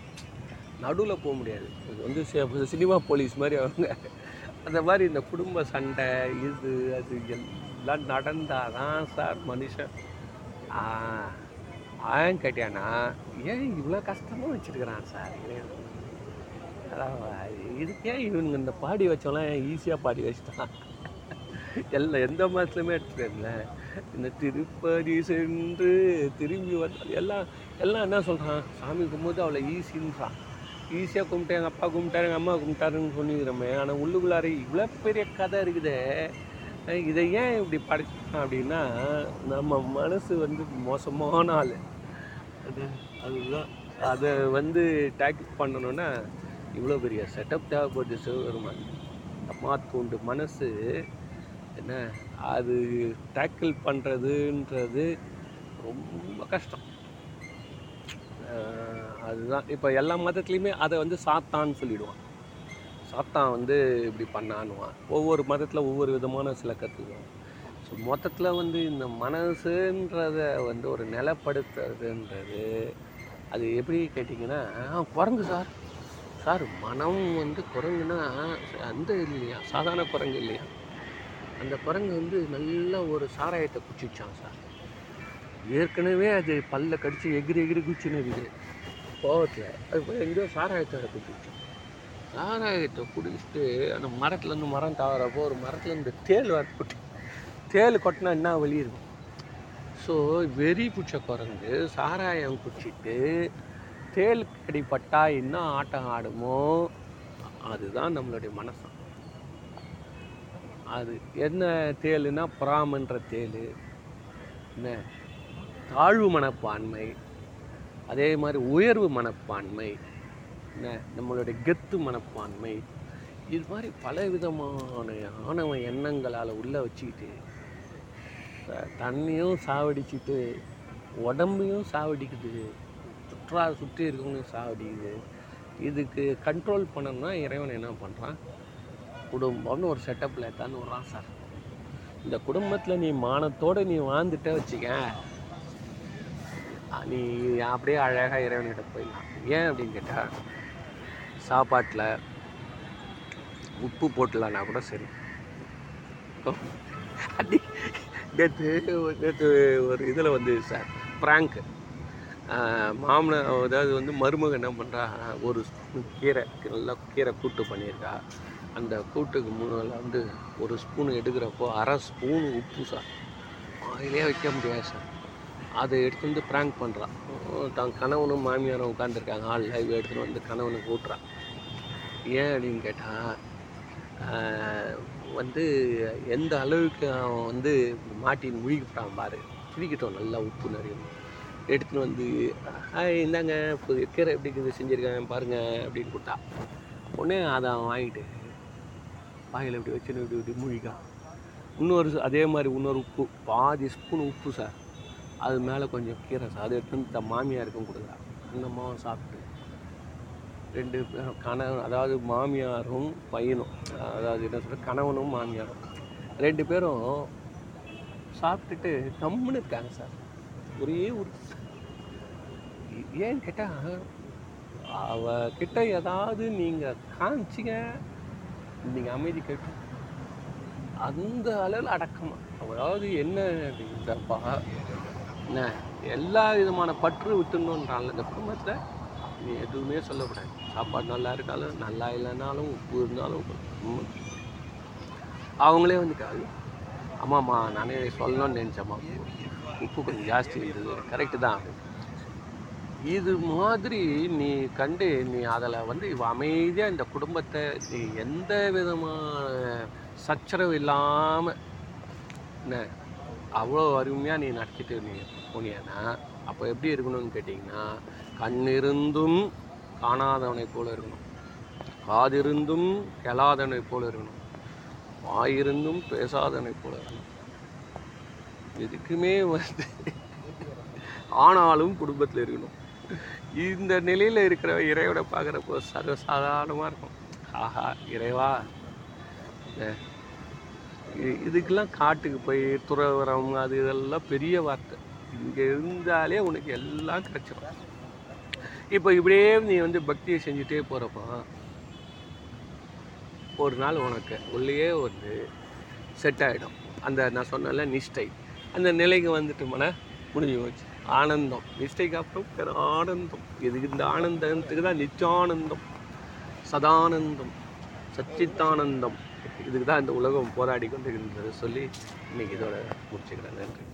நடுவில் போக முடியாது. இது வந்து சினிமா போலீஸ் மாதிரி அவங்க. அந்த மாதிரி இந்த குடும்ப சண்டை இது அது எல்லாம் நடந்தால் தான் சார் மனுஷன். ஆ, ஏன் கேட்டியானா ஏன் இவ்வளோ கஷ்டமாக வச்சுருக்கிறான் சார்? அதான் இதுக்கே இவனுங்க இந்த பாடி வச்சவெல்லாம் ஈஸியாக பாடி வச்சுட்டான்? எல்லாம் எந்த மாதத்துலையுமே எடுத்துக்கல இந்த திருப்பதி சென்று திரும்பி வந்து எல்லாம் எல்லாம் என்ன சொல்கிறான் சாமி கும்பிட்டு அவ்வளோ ஈஸின்றான் ஈஸியாக கும்பிட்டேன் எங்கள் அப்பா கும்பிட்டாரு எங்கள் அம்மா கும்பிட்டாருன்னு சொல்லிக்கிறோமே. ஆனால் உள்ளுக்குள்ளார இவ்வளோ பெரிய கதை இருக்குது. இதை ஏன் இப்படி படைச்சான் அப்படின்னா நம்ம மனசு வந்து மோசமான ஆள். அது அதுதான் அதை வந்து டேக்கிள் பண்ணணுன்னா இவ்வளோ பெரிய செட்டப் தேவைப்படுது சிவபெருமான் மாத்தூண்டு மனசு என்ன அது டேக்கிள் பண்ணுறதுன்றது ரொம்ப கஷ்டம். அதுதான். இப்போ எல்லா மதத்துலேயுமே அதை வந்து சாத்தான்னு சொல்லிடுவான். சாத்தான் வந்து இப்படி பண்ணான்னுவான். ஒவ்வொரு மதத்தில் ஒவ்வொரு விதமான சில கற்றுக்குவான் ஸோ மொத்தத்தில் வந்து இந்த மனசுன்றத வந்து ஒரு நிலப்படுத்துறதுன்றது அது எப்படி கேட்டிங்கன்னா குரங்கு சார். சார் மனம் வந்து குரங்குன்னா அந்த இல்லையா? சாதாரண குரங்கு இல்லையா? அந்த குரங்கு வந்து நல்ல ஒரு சாராயத்தை குச்சிச்சான் சார். ஏற்கனவே அது பல்ல கடித்து எகிரி எகிரி குச்சின்னு இருக்குது. கோவத்தில். அது போய் எங்கேயோ சாராயத்தை குச்சிச்சான் சாராயத்தை குடிச்சிட்டு அந்த மரத்துலேருந்து மரம் தாவறப்போ ஒரு மரத்துலேருந்து தேள் வர தேல் தேள் கொட்டினா என்ன வழி இருக்கும்? ஸோ வெறி பிடிச்ச குரங்கு சாராயம் குடிச்சிட்டு தேல் கடிப்பட்டா என்ன ஆட்டம் ஆடுமோ அதுதான் நம்மளுடைய மனசம் அது என்ன தேளுன்னா புறாமன்ற தேள் என்ன தாழ்வு மனப்பான்மை அதே மாதிரி உயர்வு மனப்பான்மை என்ன நம்மளுடைய கெத்து மனப்பான்மை இது மாதிரி பல விதமான ஆணவ எண்ணங்களால் உள்ளே வச்சுக்கிட்டு தண்ணியும் சாவடிச்சிட்டு உடம்பையும் சாவடிக்குது. சுற்றா சுற்றி இருக்கவங்களையும் சாவடிக்குது. இதுக்கு கண்ட்ரோல் பண்ணணும்னா இறைவன் என்ன பண்ணுறான் குடும்பம்னு ஒரு செட்டப்பில் எடுத்தாந்து விட்றான் சார் இந்த குடும்பத்தில் நீ மானத்தோடு நீ வாழ்ந்துட்ட வச்சுக்க. நீ அப்படியே அழகாக இறைவன்கிட்ட போயிடலாம். ஏன் அப்படின்னு கேட்டால் சாப்பாட்டில் உப்பு போட்டலன்னா கூட சரி. அடி. நேற்று நேற்று ஒரு இதில் வந்து சார் ப்ராங்க்கு மாமனார் அதாவது வந்து மருமகன் என்ன பண்ணுறா ஒரு ஸ்பூன் கீரை நல்லா கீரை கூட்டு பண்ணியிருக்கா. அந்த கூட்டுக்கு முன்னால் வந்து ஒரு ஸ்பூன் எடுக்கிறப்போ அரை ஸ்பூன் உப்பு சார் வாயிலே வைக்க முடியாது சார் அதை எடுத்து வந்து ப்ராங்க் பண்ணுறான் தான் கணவனும் மாமியாரும் உட்காந்துருக்காங்க ஆள் லைவ் எடுத்துகிட்டு வந்து கணவனுக்கு ஊட்டுறான் ஏன் அப்படின்னு கேட்டால் வந்து எந்த அளவுக்கு அவன் வந்து மாட்டி முழுகிட்டான் பாரு. பிடிக்கட்டும் நல்லா உப்பு நிறைய. எடுத்துன்னு வந்து ஹாய் இந்தாங்க இப்போ கீரை எப்படி இருக்குது செஞ்சுருக்கேன் பாருங்க அப்படின்னு கொடுத்தா. உடனே அதை அவன் வாங்கிட்டு வாயில் இப்படி வச்சுன்னு இப்படி இப்படி முழிக்கான் இன்னொரு அதே மாதிரி இன்னொரு உப்பு பாதி ஸ்பூன் உப்பு சார். அது மேலே கொஞ்சம் கீரை சார். அதை எடுத்து மாமியாருக்கும் கொடுக்குறான் அந்த மாவும் சாப்பிட்டு ரெண்டு பேரும் கணவன் அதாவது மாமியாரும் பையனும் அதாவது என்ன சொல்ற கணவனும் மாமியாரும். ரெண்டு பேரும் சாப்பிட்டுட்டு கம்முன்னு இருக்காங்க சார். ஒரே ஒரு ஏன்னு கேட்டால் அவகிட்ட ஏதாவது நீங்கள் காமிச்சிங்க நீங்கள் அமைதி கேட்டு அந்த அளவில் அடக்கமாக அதாவது என்ன அப்படின்றப்பா என்ன எல்லா விதமான பற்று விட்டுணுன்றான்ல இந்த குடும்பத்தில் நீ எதுவுமே சொல்லக்கூடாது. சாப்பாடு நல்லா இருக்காலும் நல்லா இல்லைனாலும் உப்பு இருந்தாலும் அவங்களே வந்துட்டாங்க. ஆமாம்மா நானே சொல்லணும்னு நினச்சேம்மா உப்பு கொஞ்சம் ஜாஸ்தி இருந்தது. கரெக்டு தான் இது மாதிரி நீ கண்டு நீ அதில் வந்து அமைதியாக இந்த குடும்பத்தை நீ எந்த விதமான சச்சரவு இல்லாமல் என்ன அவ்வளோ அருமையாக நீ நடத்திட்டு நீ போனியானா அப்போ எப்படி இருக்கணும்னு கேட்டிங்கன்னா கண்ணிருந்தும் காணாதவனை போல இருக்கணும். காதிருந்தும் கெளாதவனை போல இருக்கணும். வாயிருந்தும் பேசாதவனை போல இருக்கணும். எதுக்குமே வந்து ஆனாலும் குடும்பத்தில் இருக்கணும். இந்த நிலையில் இருக்கிற இறைவனை பார்க்குறப்போ சர்வசாதாரணமாக இருக்கும். ஆஹா இறைவா. இதுக்கெல்லாம் காட்டுக்கு போய் துறவரம் அது இதெல்லாம் பெரிய வார்த்தை. இங்கே இருந்தாலே உனக்கு எல்லாம் கிடைச்சிடும் இப்போ இப்படியே நீ வந்து பக்தியை செஞ்சுட்டே போகிறப்போ ஒரு நாள் உனக்கு உள்ளேயே வந்து செட் ஆகிடும் அந்த நான் சொன்னல நிஷ்டை. அந்த நிலைக்கு வந்துட்டு மனை முடிஞ்சு போச்சு. ஆனந்தம். நிஷ்டைக்கு அப்புறம் பெரு ஆனந்தம். இது இந்த ஆனந்தத்துக்கு தான் நிச்சானந்தம்? சதானந்தம். சச்சித்தானந்தம். இதுக்கு தான் இந்த உலகம் போராடி கொண்டு இருந்தது சொல்லி இன்னைக்கு இதோட முடிச்சுக்கிறேன். நன்றி.